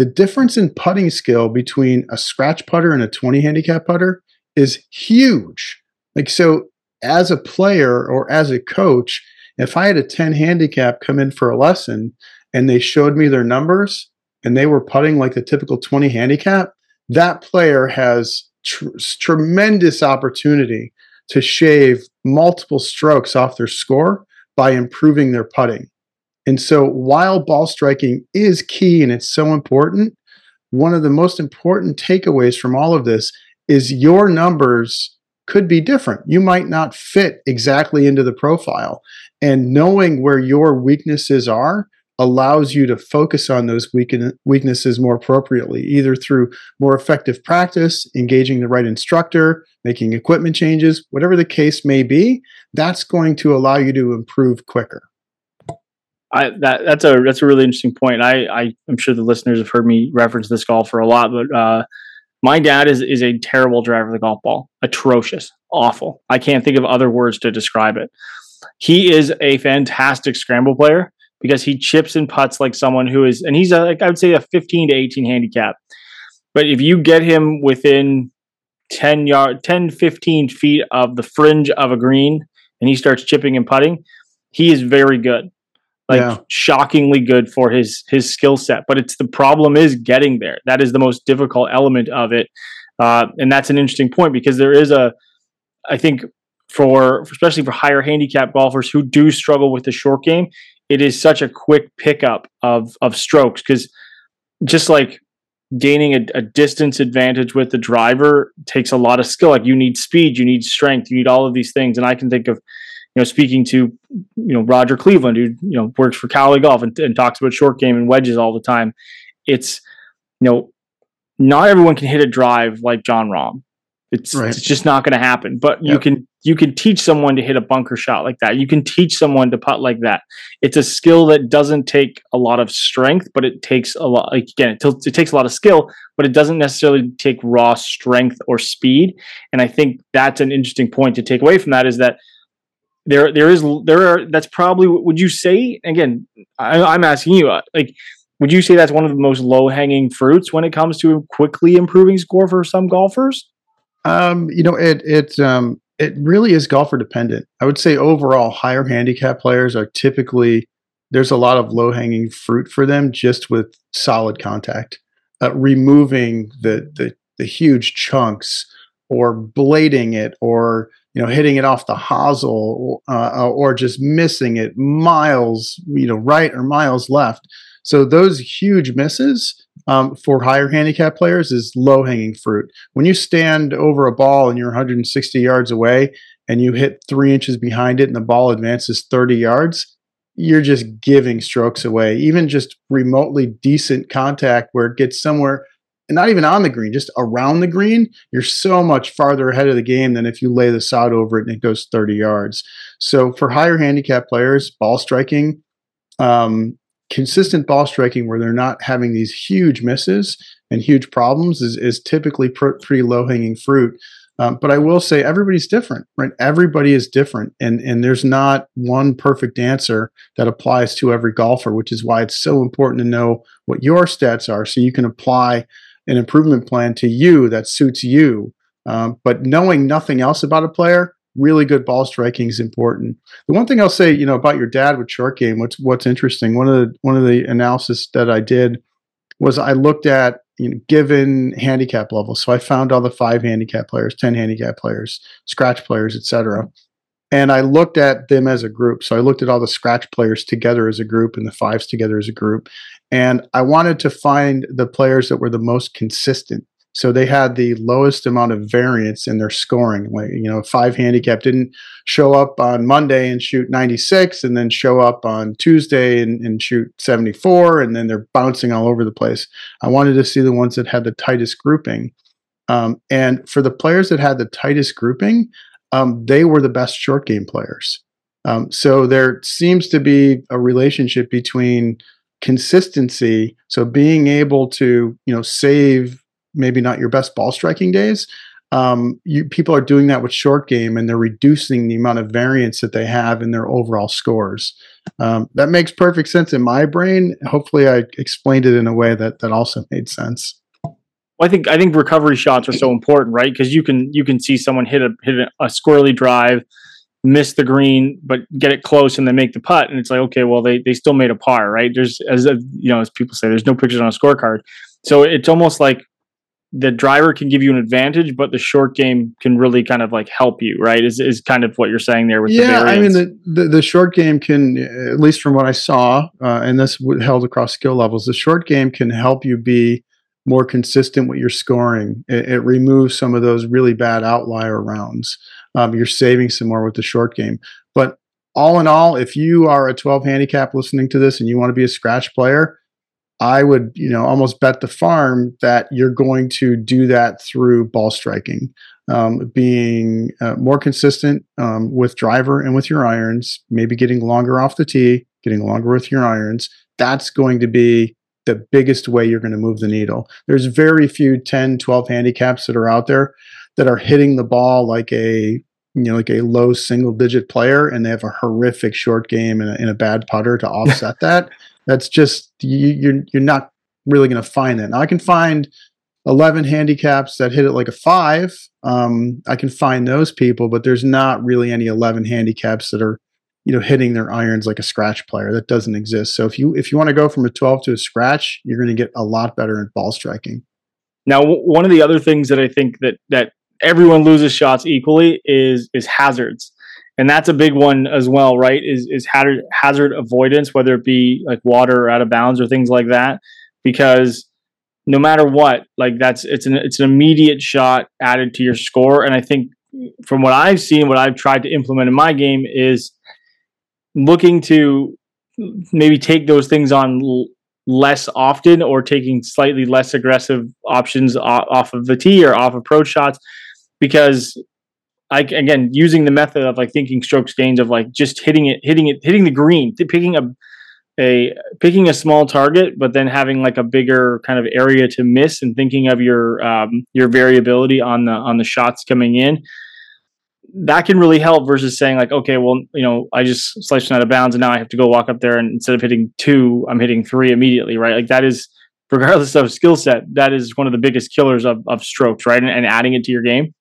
The difference in putting skill between a scratch putter and a 20 handicap putter is huge. Like, so as a player or as a coach, if I had a 10 handicap come in for a lesson and they showed me their numbers, and they were putting like the typical 20 handicap, that player has tr- tremendous opportunity to shave multiple strokes off their score by improving their putting. And so while ball striking is key and it's so important, one of the most important takeaways from all of this is your numbers could be different. You might not fit exactly into the profile. And knowing where your weaknesses are allows you to focus on those weaknesses more appropriately, either through more effective practice, engaging the right instructor, making equipment changes, whatever the case may be, that's going to allow you to improve quicker. I, that, that's a that's a really interesting point. I, I am sure the listeners have heard me reference this golfer a lot, but uh, my dad is is a terrible driver of the golf ball, atrocious, awful. I can't think of other words to describe it. He is a fantastic scramble player, because he chips and puts like someone who is, and he's a, like I would say a 15 to 18 handicap. But if you get him within 10 yard, 10, 15 feet of the fringe of a green and he starts chipping and putting, he is very good. Like yeah. shockingly good for his his skill set. But it's the problem is getting there. That is the most difficult element of it. Uh, and that's an interesting point because there is a, I think for especially for higher handicap golfers who do struggle with the short game, it is such a quick pickup of of strokes because just like gaining a, a, distance advantage with the driver takes a lot of skill. Like you need speed, you need strength, you need all of these things. And I can think of, you know, speaking to you know Roger Cleveland, who you know works for Callaway Golf and, and talks about short game and wedges all the time. It's you know, not everyone can hit a drive like Jon Rahm. It's, right. it's just not going to happen. But yep. you can you can teach someone to hit a bunker shot like that. You can teach someone to putt like that. It's a skill that doesn't take a lot of strength, but it takes a lot. Like again, it, t- it takes a lot of skill, but it doesn't necessarily take raw strength or speed. And I think that's an interesting point to take away from that is that there there is there are that's probably would you say again I, am asking you uh, like would you say that's one of the most low hanging fruits when it comes to quickly improving score for some golfers? Um, you know, it it um, it really is golfer dependent. I would say overall, higher handicap players are typically there's a lot of low hanging fruit for them just with solid contact, uh, removing the, the the huge chunks or blading it or you know hitting it off the hosel uh, or just missing it miles you know right or miles left. So those huge misses um, for higher handicap players is low hanging fruit. When you stand over a ball and you're 160 yards away and you hit three inches behind it and the ball advances 30 yards, you're just giving strokes away. Even just remotely decent contact where it gets somewhere, and not even on the green, just around the green, you're so much farther ahead of the game than if you lay the sod over it and it goes 30 yards. So for higher handicap players, ball striking, um, consistent ball striking where they're not having these huge misses and huge problems is, is typically pr- pretty low hanging fruit. Um, but I will say everybody's different, right? Everybody is different, and and there's not one perfect answer that applies to every golfer, which is why it's so important to know what your stats are, so you can apply an improvement plan to you that suits you. Um, but knowing nothing else about a player really good ball striking is important. The one thing I'll say, you know, about your dad with short game, what's what's interesting. One of the one of the analysis that I did was I looked at you know, given handicap levels. So I found all the five handicap players, ten handicap players, scratch players, etc. And I looked at them as a group. So I looked at all the scratch players together as a group and the fives together as a group. And I wanted to find the players that were the most consistent so they had the lowest amount of variance in their scoring. Like, you know, five handicap didn't show up on Monday and shoot 96 and then show up on Tuesday and, and shoot 74 and then they're bouncing all over the place. I wanted to see the ones that had the tightest grouping. Um, and for the players that had the tightest grouping, um, they were the best short game players. Um, so there seems to be a relationship between consistency, so being able to you know save maybe not your best ball striking days. Um, you, people are doing that with short game and they're reducing the amount of variance that they have in their overall scores. Um, that makes perfect sense in my brain. Hopefully, I explained it in a way that that also made sense. Well, I think I think recovery shots are so important, right? Because you can you can see someone hit a hit a, a squirrely drive, miss the green, but get it close and then make the putt, and it's like okay, well they they still made a par, right? There's as a, you know as people say, there's no pictures on a scorecard, so it's almost like the driver can give you an advantage, but the short game can really kind of like help you, right? Is is kind of what you're saying there with yeah. The I mean, the, the, the short game can, at least from what I saw, uh, and this held across skill levels, the short game can help you be more consistent with your scoring. It, it removes some of those really bad outlier rounds. Um, you're saving some more with the short game, but all in all, if you are a 12 handicap listening to this and you want to be a scratch player, I would, you know, almost bet the farm that you're going to do that through ball striking, um, being uh, more consistent um, with driver and with your irons, maybe getting longer off the tee, getting longer with your irons. That's going to be the biggest way you're going to move the needle. There's very few 10, 12 handicaps that are out there that are hitting the ball like a you know like a low single digit player and they have a horrific short game and a, and a bad putter to [laughs] offset that that's just you, you're you're not really going to find that. Now I can find 11 handicaps that hit it like a five. Um, I can find those people, but there's not really any 11 handicaps that are, you know, hitting their irons like a scratch player. That doesn't exist. So if you if you want to go from a 12 to a scratch, you're going to get a lot better in ball striking. Now, one of the other things that I think that that everyone loses shots equally is is hazards. And that's a big one as well, right? Is is hazard hazard avoidance, whether it be like water or out of bounds or things like that, because no matter what, like that's it's an it's an immediate shot added to your score, and I think from what I've seen, what I've tried to implement in my game is looking to maybe take those things on l- less often or taking slightly less aggressive options off of the tee or off approach shots because I again using the method of like thinking strokes gains of like just hitting it hitting it hitting the green picking a a picking a small target but then having like a bigger kind of area to miss and thinking of your um, your variability on the on the shots coming in that can really help versus saying like, okay, well, you know, I just sliced out of bounds and now I have to go walk up there and instead of hitting two, I'm hitting three immediately, right? Like that is, regardless of skill set, that is one of the biggest killers of, of strokes, right? And, and adding it to your game.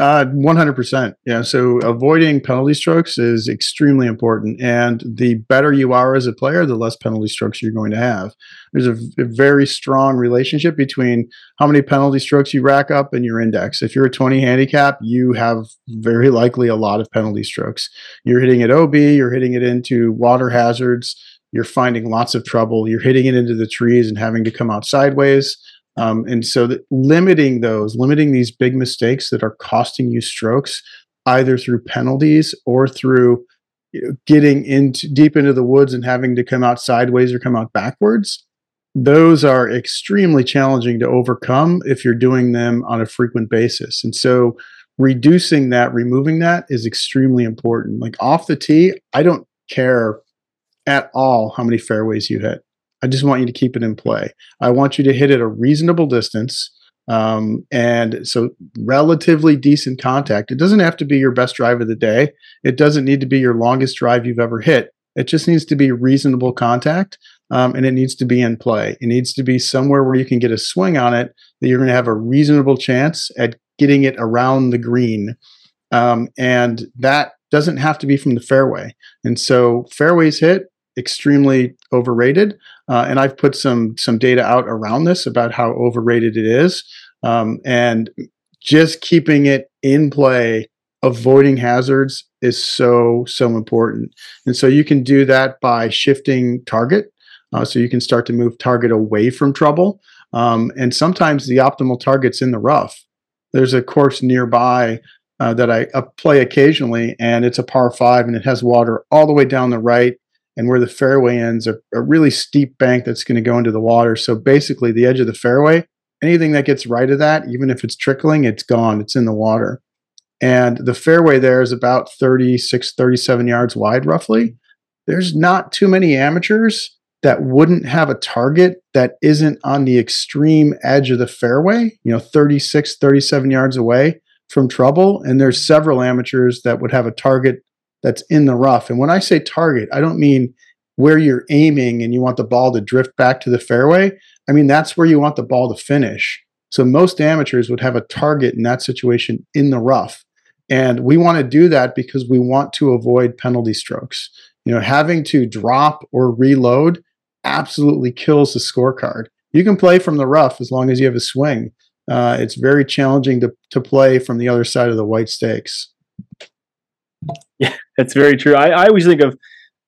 Uh, 100%. Yeah. So avoiding penalty strokes is extremely important. And the better you are as a player, the less penalty strokes you're going to have. There's a, a, very strong relationship between how many penalty strokes you rack up and your index. If you're a 20 handicap, you have very likely a lot of penalty strokes. You're hitting it OB, you're hitting it into water hazards, you're finding lots of trouble, you're hitting it into the trees and having to come out sideways. Um, and so limiting those, limiting these big mistakes that are costing you strokes, either through penalties or through you know, getting into deep into the woods and having to come out sideways or come out backwards, those are extremely challenging to overcome if you're doing them on a frequent basis. And so reducing that, removing that is extremely important. Like off the tee, I don't care at all how many fairways you hit. I just want you to keep it in play. I want you to hit it a reasonable distance. Um, and so, relatively decent contact. It doesn't have to be your best drive of the day. It doesn't need to be your longest drive you've ever hit. It just needs to be reasonable contact um, and it needs to be in play. It needs to be somewhere where you can get a swing on it that you're going to have a reasonable chance at getting it around the green. Um, and that doesn't have to be from the fairway. And so, fairways hit, extremely overrated. Uh, and I've put some some data out around this about how overrated it is. Um, and just keeping it in play, avoiding hazards is so so important. And so you can do that by shifting target. Uh, so you can start to move target away from trouble. Um, and sometimes the optimal target's in the rough. There's a course nearby uh, that I uh, play occasionally, and it's a par five, and it has water all the way down the right and where the fairway ends a, a really steep bank that's going to go into the water. So basically, the edge of the fairway, anything that gets right of that, even if it's trickling, it's gone, it's in the water. And the fairway there is about 36, 37 yards wide, roughly. There's not too many amateurs that wouldn't have a target that isn't on the extreme edge of the fairway, you know, 36, 37 yards away from trouble. And there's several amateurs that would have a target that's in the rough. And when I say target, I don't mean where you're aiming and you want the ball to drift back to the fairway. I mean, that's where you want the ball to finish. So most amateurs would have a target in that situation in the rough. And we want to do that because we want to avoid penalty strokes. You know, having to drop or reload absolutely kills the scorecard. You can play from the rough as long as you have a swing. Uh, it's very challenging to, to play from the other side of the white stakes. [laughs] Yeah, that's very true. I, I always think of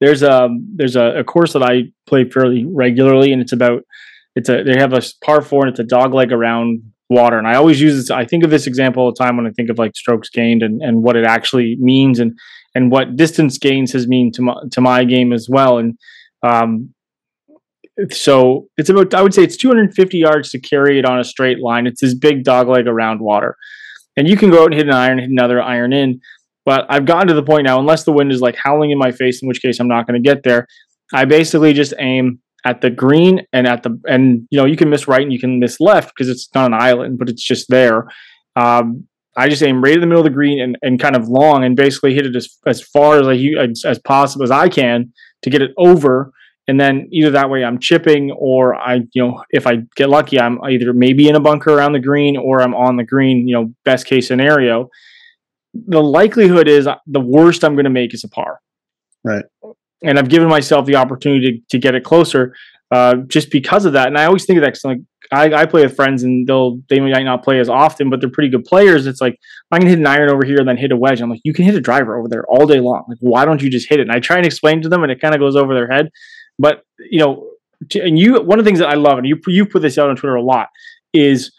there's a there's a, a, course that I play fairly regularly, and it's about it's a they have a par four and it's a dog leg around water, and I always use this. I think of this example all the time when I think of like strokes gained and and what it actually means, and and what distance gains has mean to my to my game as well, and um. So it's about I would say it's 250 yards to carry it on a straight line. It's this big dog leg around water, and you can go out and hit an iron, hit another iron in but I've gotten to the point now, unless the wind is like howling in my face, in which case I'm not going to get there. I basically just aim at the green and at the and you know you can miss right and you can miss left because it's not an island, but it's just there. Um, I just aim right in the middle of the green and, and kind of long and basically hit it as as far as I as, as possible as I can to get it over. And then either that way I'm chipping or I, you know, if I get lucky, I'm either maybe in a bunker around the green or I'm on the green, you know, best case scenario the likelihood is the worst I'm going to make is a par. Right. And I've given myself the opportunity to, to get it closer uh, just because of that. And I always think of that like I, I, play with friends and they'll they might not play as often, but they're pretty good players. It's like I can hit an iron over here and then hit a wedge. I'm like, you can hit a driver over there all day long. Like, why don't you just hit it? And I try and explain to them, and it kind of goes over their head. But you know, and you one of the things that I love, and you you put this out on Twitter a lot, is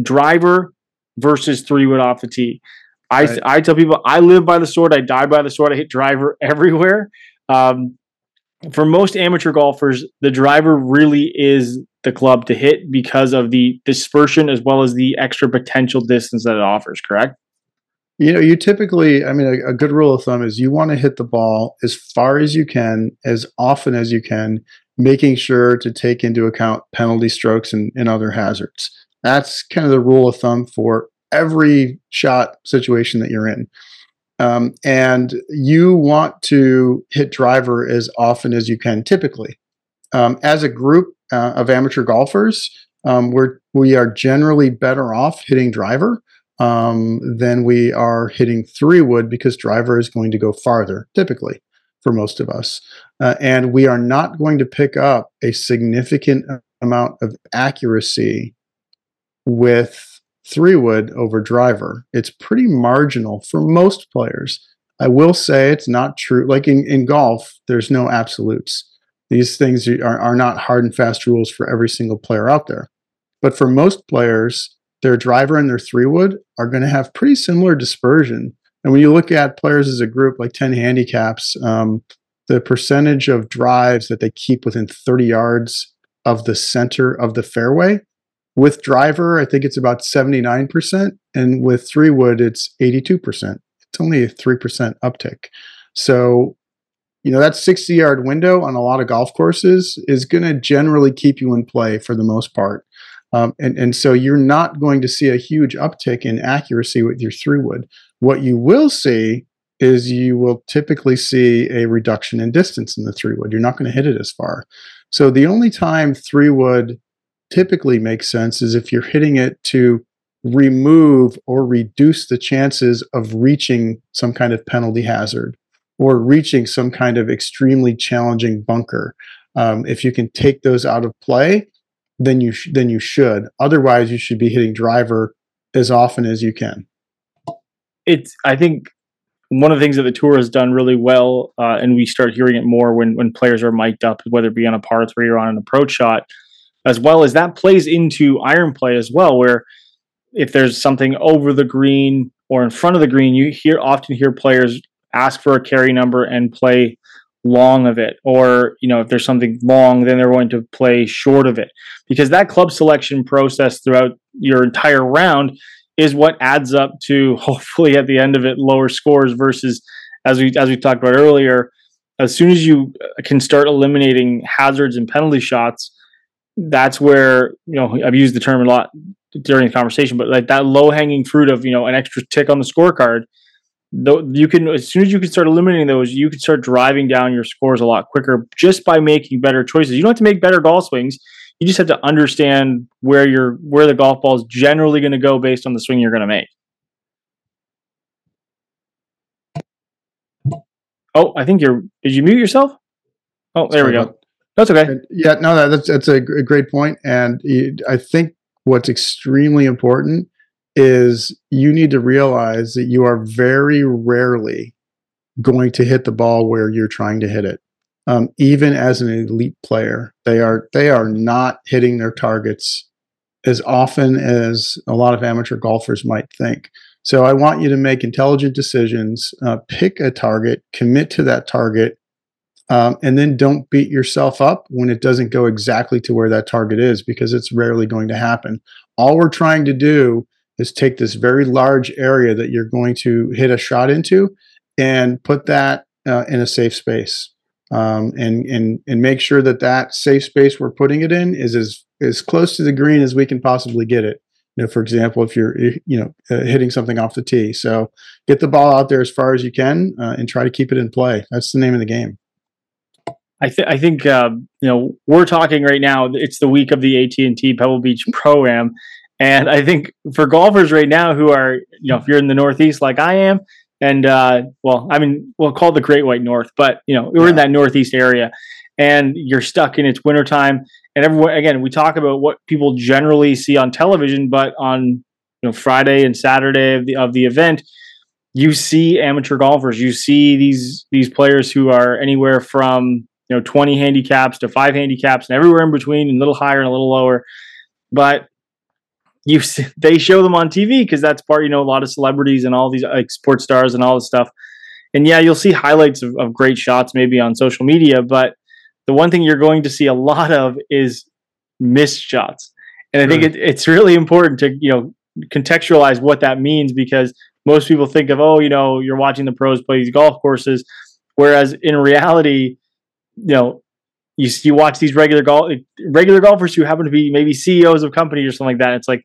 driver versus three wood off the tee. I right. I tell people I live by the sword, I die by the sword. I hit driver [laughs] everywhere. Um, for most amateur golfers, the driver really is the club to hit because of the dispersion as well as the extra potential distance that it offers. Correct? You know, you typically, I mean, a, a good rule of thumb is you want to hit the ball as far as you can, as often as you can, making sure to take into account penalty strokes and, and other hazards. That's kind of the rule of thumb for every shot situation that you're in. Um, and you want to hit driver as often as you can, typically. Um, as a group uh, of amateur golfers, um, we're, we are generally better off hitting driver um, than we are hitting three wood because driver is going to go farther, typically, for most of us. Uh, and we are not going to pick up a significant amount of accuracy with three wood over driver. It's pretty marginal for most players. I will say it's not true. Like in, in golf, there's no absolutes. These things are, are not hard and fast rules for every single player out there. But for most players, their driver and their three wood are going to have pretty similar dispersion. And when you look at players as a group, like 10 handicaps, um, the percentage of drives that they keep within 30 yards of the center of the fairway with driver, I think it's about 79%. And with three wood, it's 82%. It's only a 3% uptick. So, you know, that 60 yard window on a lot of golf courses is going to generally keep you in play for the most part. Um, and, and so you're not going to see a huge uptick in accuracy with your three wood. What you will see is you will typically see a reduction in distance in the three wood. You're not going to hit it as far. So the only time three wood typically makes sense is if you're hitting it to remove or reduce the chances of reaching some kind of penalty hazard or reaching some kind of extremely challenging bunker. Um, if you can take those out of play, then you sh- then you should. Otherwise, you should be hitting driver as often as you can. It's I think one of the things that the tour has done really well, uh, and we start hearing it more when when players are mic'd up, whether it be on a par three or on an approach shot, as well as that plays into iron play as well, where if there's something over the green or in front of the green, you hear often hear players ask for a carry number and play long of it. Or you know if there's something long then they're going to play short of it. Because that club selection process throughout your entire round is what adds up to [laughs] hopefully at the end of it lower scores versus as we as we talked about earlier as soon as you can start eliminating hazards and penalty shots that's where you know I've used the term a lot during the conversation, but like that low hanging fruit of you know an extra tick on the scorecard. Though you can, as soon as you can start eliminating those, you can start driving down your scores a lot quicker just by making better choices. You don't have to make better golf swings. You just have to understand where your where the golf ball is generally going to go based on the swing you're going to make. Oh, I think you're. Did you mute yourself? Oh, there we go. That's okay. Yeah, no, that's that's a great point, and I think what's extremely important is you need to realize that you are very rarely going to hit the ball where you're trying to hit it. Um, even as an elite player, they are they are not hitting their targets as often as a lot of amateur golfers might think. So I want you to make intelligent decisions, uh, pick a target, commit to that target, um, and then don't beat yourself up when it doesn't go exactly to where that target is because it's rarely going to happen. All we're trying to do is take this very large area that you're going to hit a shot into and put that uh, in a safe space. Um, and and and make sure that that safe space we're putting it in is as as close to the green as we can possibly get it. You know, for example, if you're you know uh, hitting something off the tee, so get the ball out there as far as you can uh, and try to keep it in play. That's the name of the game. I, th- I think uh, you know we're talking right now. It's the week of the AT and T Pebble Beach Pro Am, and I think for golfers right now who are you know if you're in the Northeast like I am, and uh, well, I mean we'll call the Great White North, but you know we're yeah. in that Northeast area, and you're stuck in its wintertime. And everyone again, we talk about what people generally see on television, but on you know Friday and Saturday of the of the event, you see amateur golfers, you see these these players who are anywhere from you know 20 handicaps to five handicaps and everywhere in between and a little higher and a little lower but you [laughs] they show them on TV because that's part you know a lot of celebrities and all these like sports stars and all this stuff. And yeah, you'll see highlights of, of great shots maybe on social media, but the one thing you're going to see a lot of is missed shots. And I think it, it's really important to you know contextualize what that means because most people think of oh you know you're watching the pros play these golf courses, whereas in reality, you know you you watch these regular golf regular golfers who happen to be maybe CEOs of companies or something like that. It's like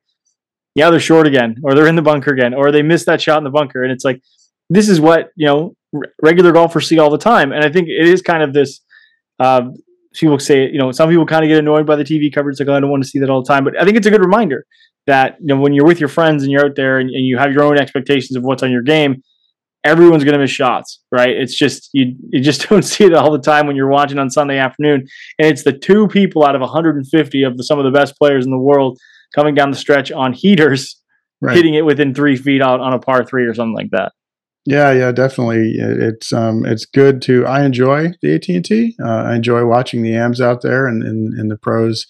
yeah they're short again or they're in the bunker again or they missed that shot in the bunker and it's like this is what you know regular golfers see all the time and I think it is kind of this. Uh, people say, you know, some people kind of get annoyed by the TV coverage. Like, oh, I don't want to see that all the time. But I think it's a good reminder that, you know, when you're with your friends and you're out there and, and you have your own expectations of what's on your game, everyone's going to miss shots, right? It's just, you, you just [laughs] don't see it all the time when you're watching on Sunday afternoon. And it's the two people out of 150 of the, some of the best players in the world coming down the stretch on heaters, right. hitting it within three feet out on a par three or something like that. Yeah, yeah, definitely. It's um, it's good to. I enjoy the AT and T. Uh, I enjoy watching the AMs out there and, and and the pros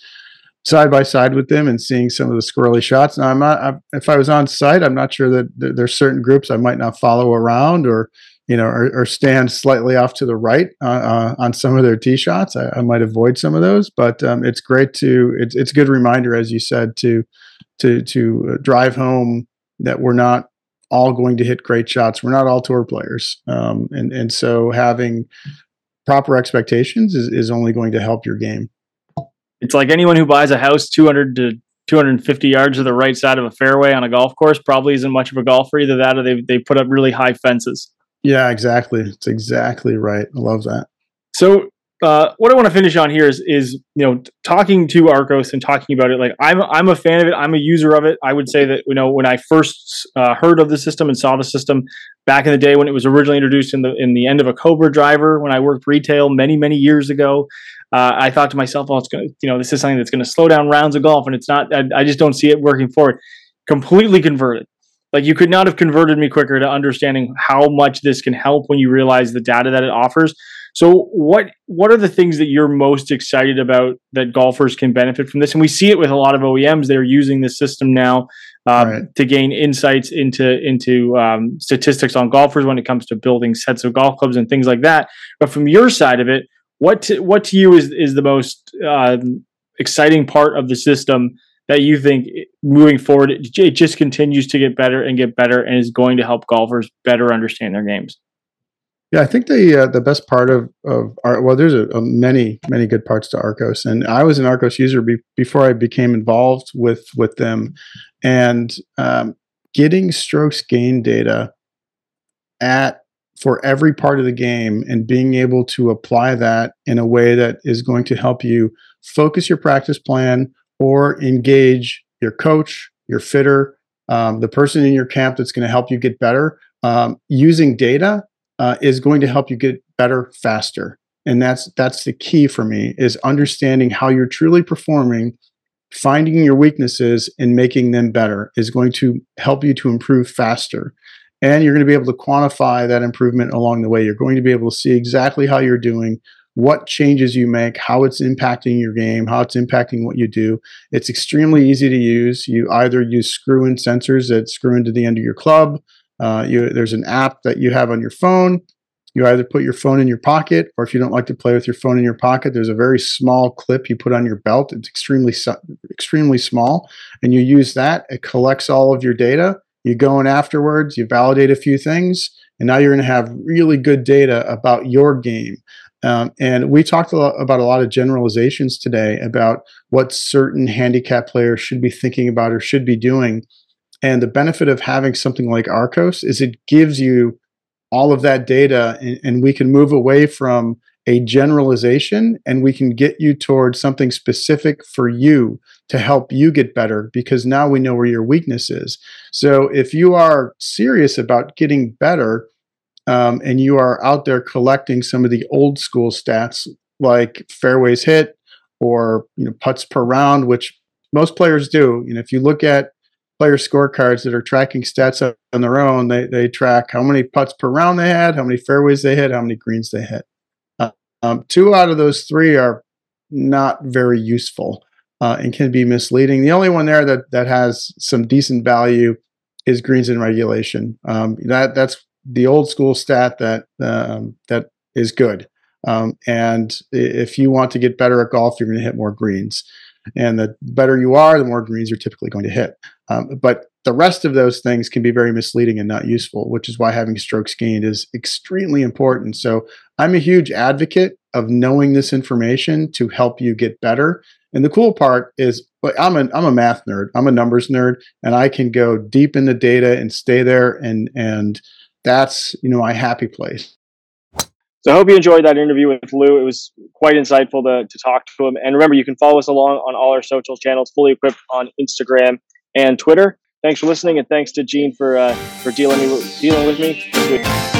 side by side with them and seeing some of the squirrely shots. Now, I'm not. I, if I was on site, I'm not sure that there's certain groups I might not follow around or you know or, or stand slightly off to the right uh, uh, on some of their tee shots. I, I, might avoid some of those, but um, it's great to. It's it's a good reminder, as you said, to to to uh, drive home that we're not all going to hit great shots. We're not all tour players, um, and and so having proper expectations is, is only going to help your game. It's like anyone who buys a house 200 to 250 yards to the right side of a fairway on a golf course probably isn't much of a golfer. Either that or they they put up really high fences. Yeah, exactly. It's exactly right. I love that. So uh, what I want to finish on here is is you know talking to Arccos and talking about it. Like I'm I'm a fan of it. I'm a user of it. I would say that you know when I first uh, heard of the system and saw the system back in the day when it was originally introduced in the in the end of a Cobra driver when I worked retail many many years ago. Uh, I thought to myself, "Oh, it's going to you know this is something that's going to slow down rounds of golf," and it's not. I, I just don't see it working forward. Completely converted. Like you could not have converted me quicker to understanding how much this can help when you realize the data that it offers so what what are the things that you're most excited about that golfers can benefit from this? And we see it with a lot of OEMs that are using this system now um, right. to gain insights into into um, statistics on golfers when it comes to building sets of golf clubs and things like that. But from your side of it, what to, what to you is is the most uh, exciting part of the system that you think moving forward it just continues to get better and get better and is going to help golfers better understand their games? Yeah, I think the uh, the best part of of our well, there's a, a, many many good parts to Arccos, and I was an Arccos user be, before I became involved with with them, and um, getting strokes gain data at for every part of the game and being able to apply that in a way that is going to help you focus your practice plan or engage your coach, your fitter, um, the person in your camp that's going to help you get better um, using data uh, is going to help you get better faster. And that's that's the key for me is understanding how you're truly performing finding your weaknesses and making them better is going to help you to improve faster. And you're going to be able to quantify that improvement along the way. You're going to be able to see exactly how you're doing what changes you make how it's impacting your game how it's impacting what you do. It's extremely easy to use. You either use screw in sensors that screw into the end of your club uh, you, there's an app that you have on your phone. You either put your phone in your pocket, or if you don't like to play with your phone in your pocket, there's a very small clip you put on your belt. It's extremely extremely small, and you use that. It collects all of your data. You go in afterwards, you validate a few things, and now you're going to have really good data about your game. Um, and we talked a about a lot of generalizations today about what certain handicap players should be thinking about or should be doing and the benefit of having something like Arccos is it gives you all of that data, and, and, we can move away from a generalization and we can get you towards something specific for you to help you get better because now we know where your weakness is. So if you are serious about getting better um, and you are out there collecting some of the old school stats like fairways hit or you know putts per round, which most players do. Know, if you look at player scorecards that are tracking stats on their own. They, they track how many putts per round they had, how many fairways they hit, how many greens they hit. Uh, um, two out of those three are not very useful. uh, and can be misleading. The only one there that that has some decent value is greens in regulation. Um, that that's the old school stat that um, that is good. Um, and if you want to get better at golf, you're going to hit more greens. And the better you are, the more greens you're typically going to hit. Um, but the rest of those things can be very misleading and not useful, which is why having strokes gained is extremely important. So I'm a huge advocate of knowing this information to help you get better. And the cool part is, I'm a I'm a math nerd. I'm a numbers nerd, and I can go deep in the data and stay there, and and that's you know my happy place. So I hope you enjoyed that interview with Lou. It was quite insightful to, to talk to him. And remember, you can follow us along on all our social channels, fully equipped on Instagram and Twitter. Thanks for listening, and thanks to Gene for uh, for dealing dealing with me.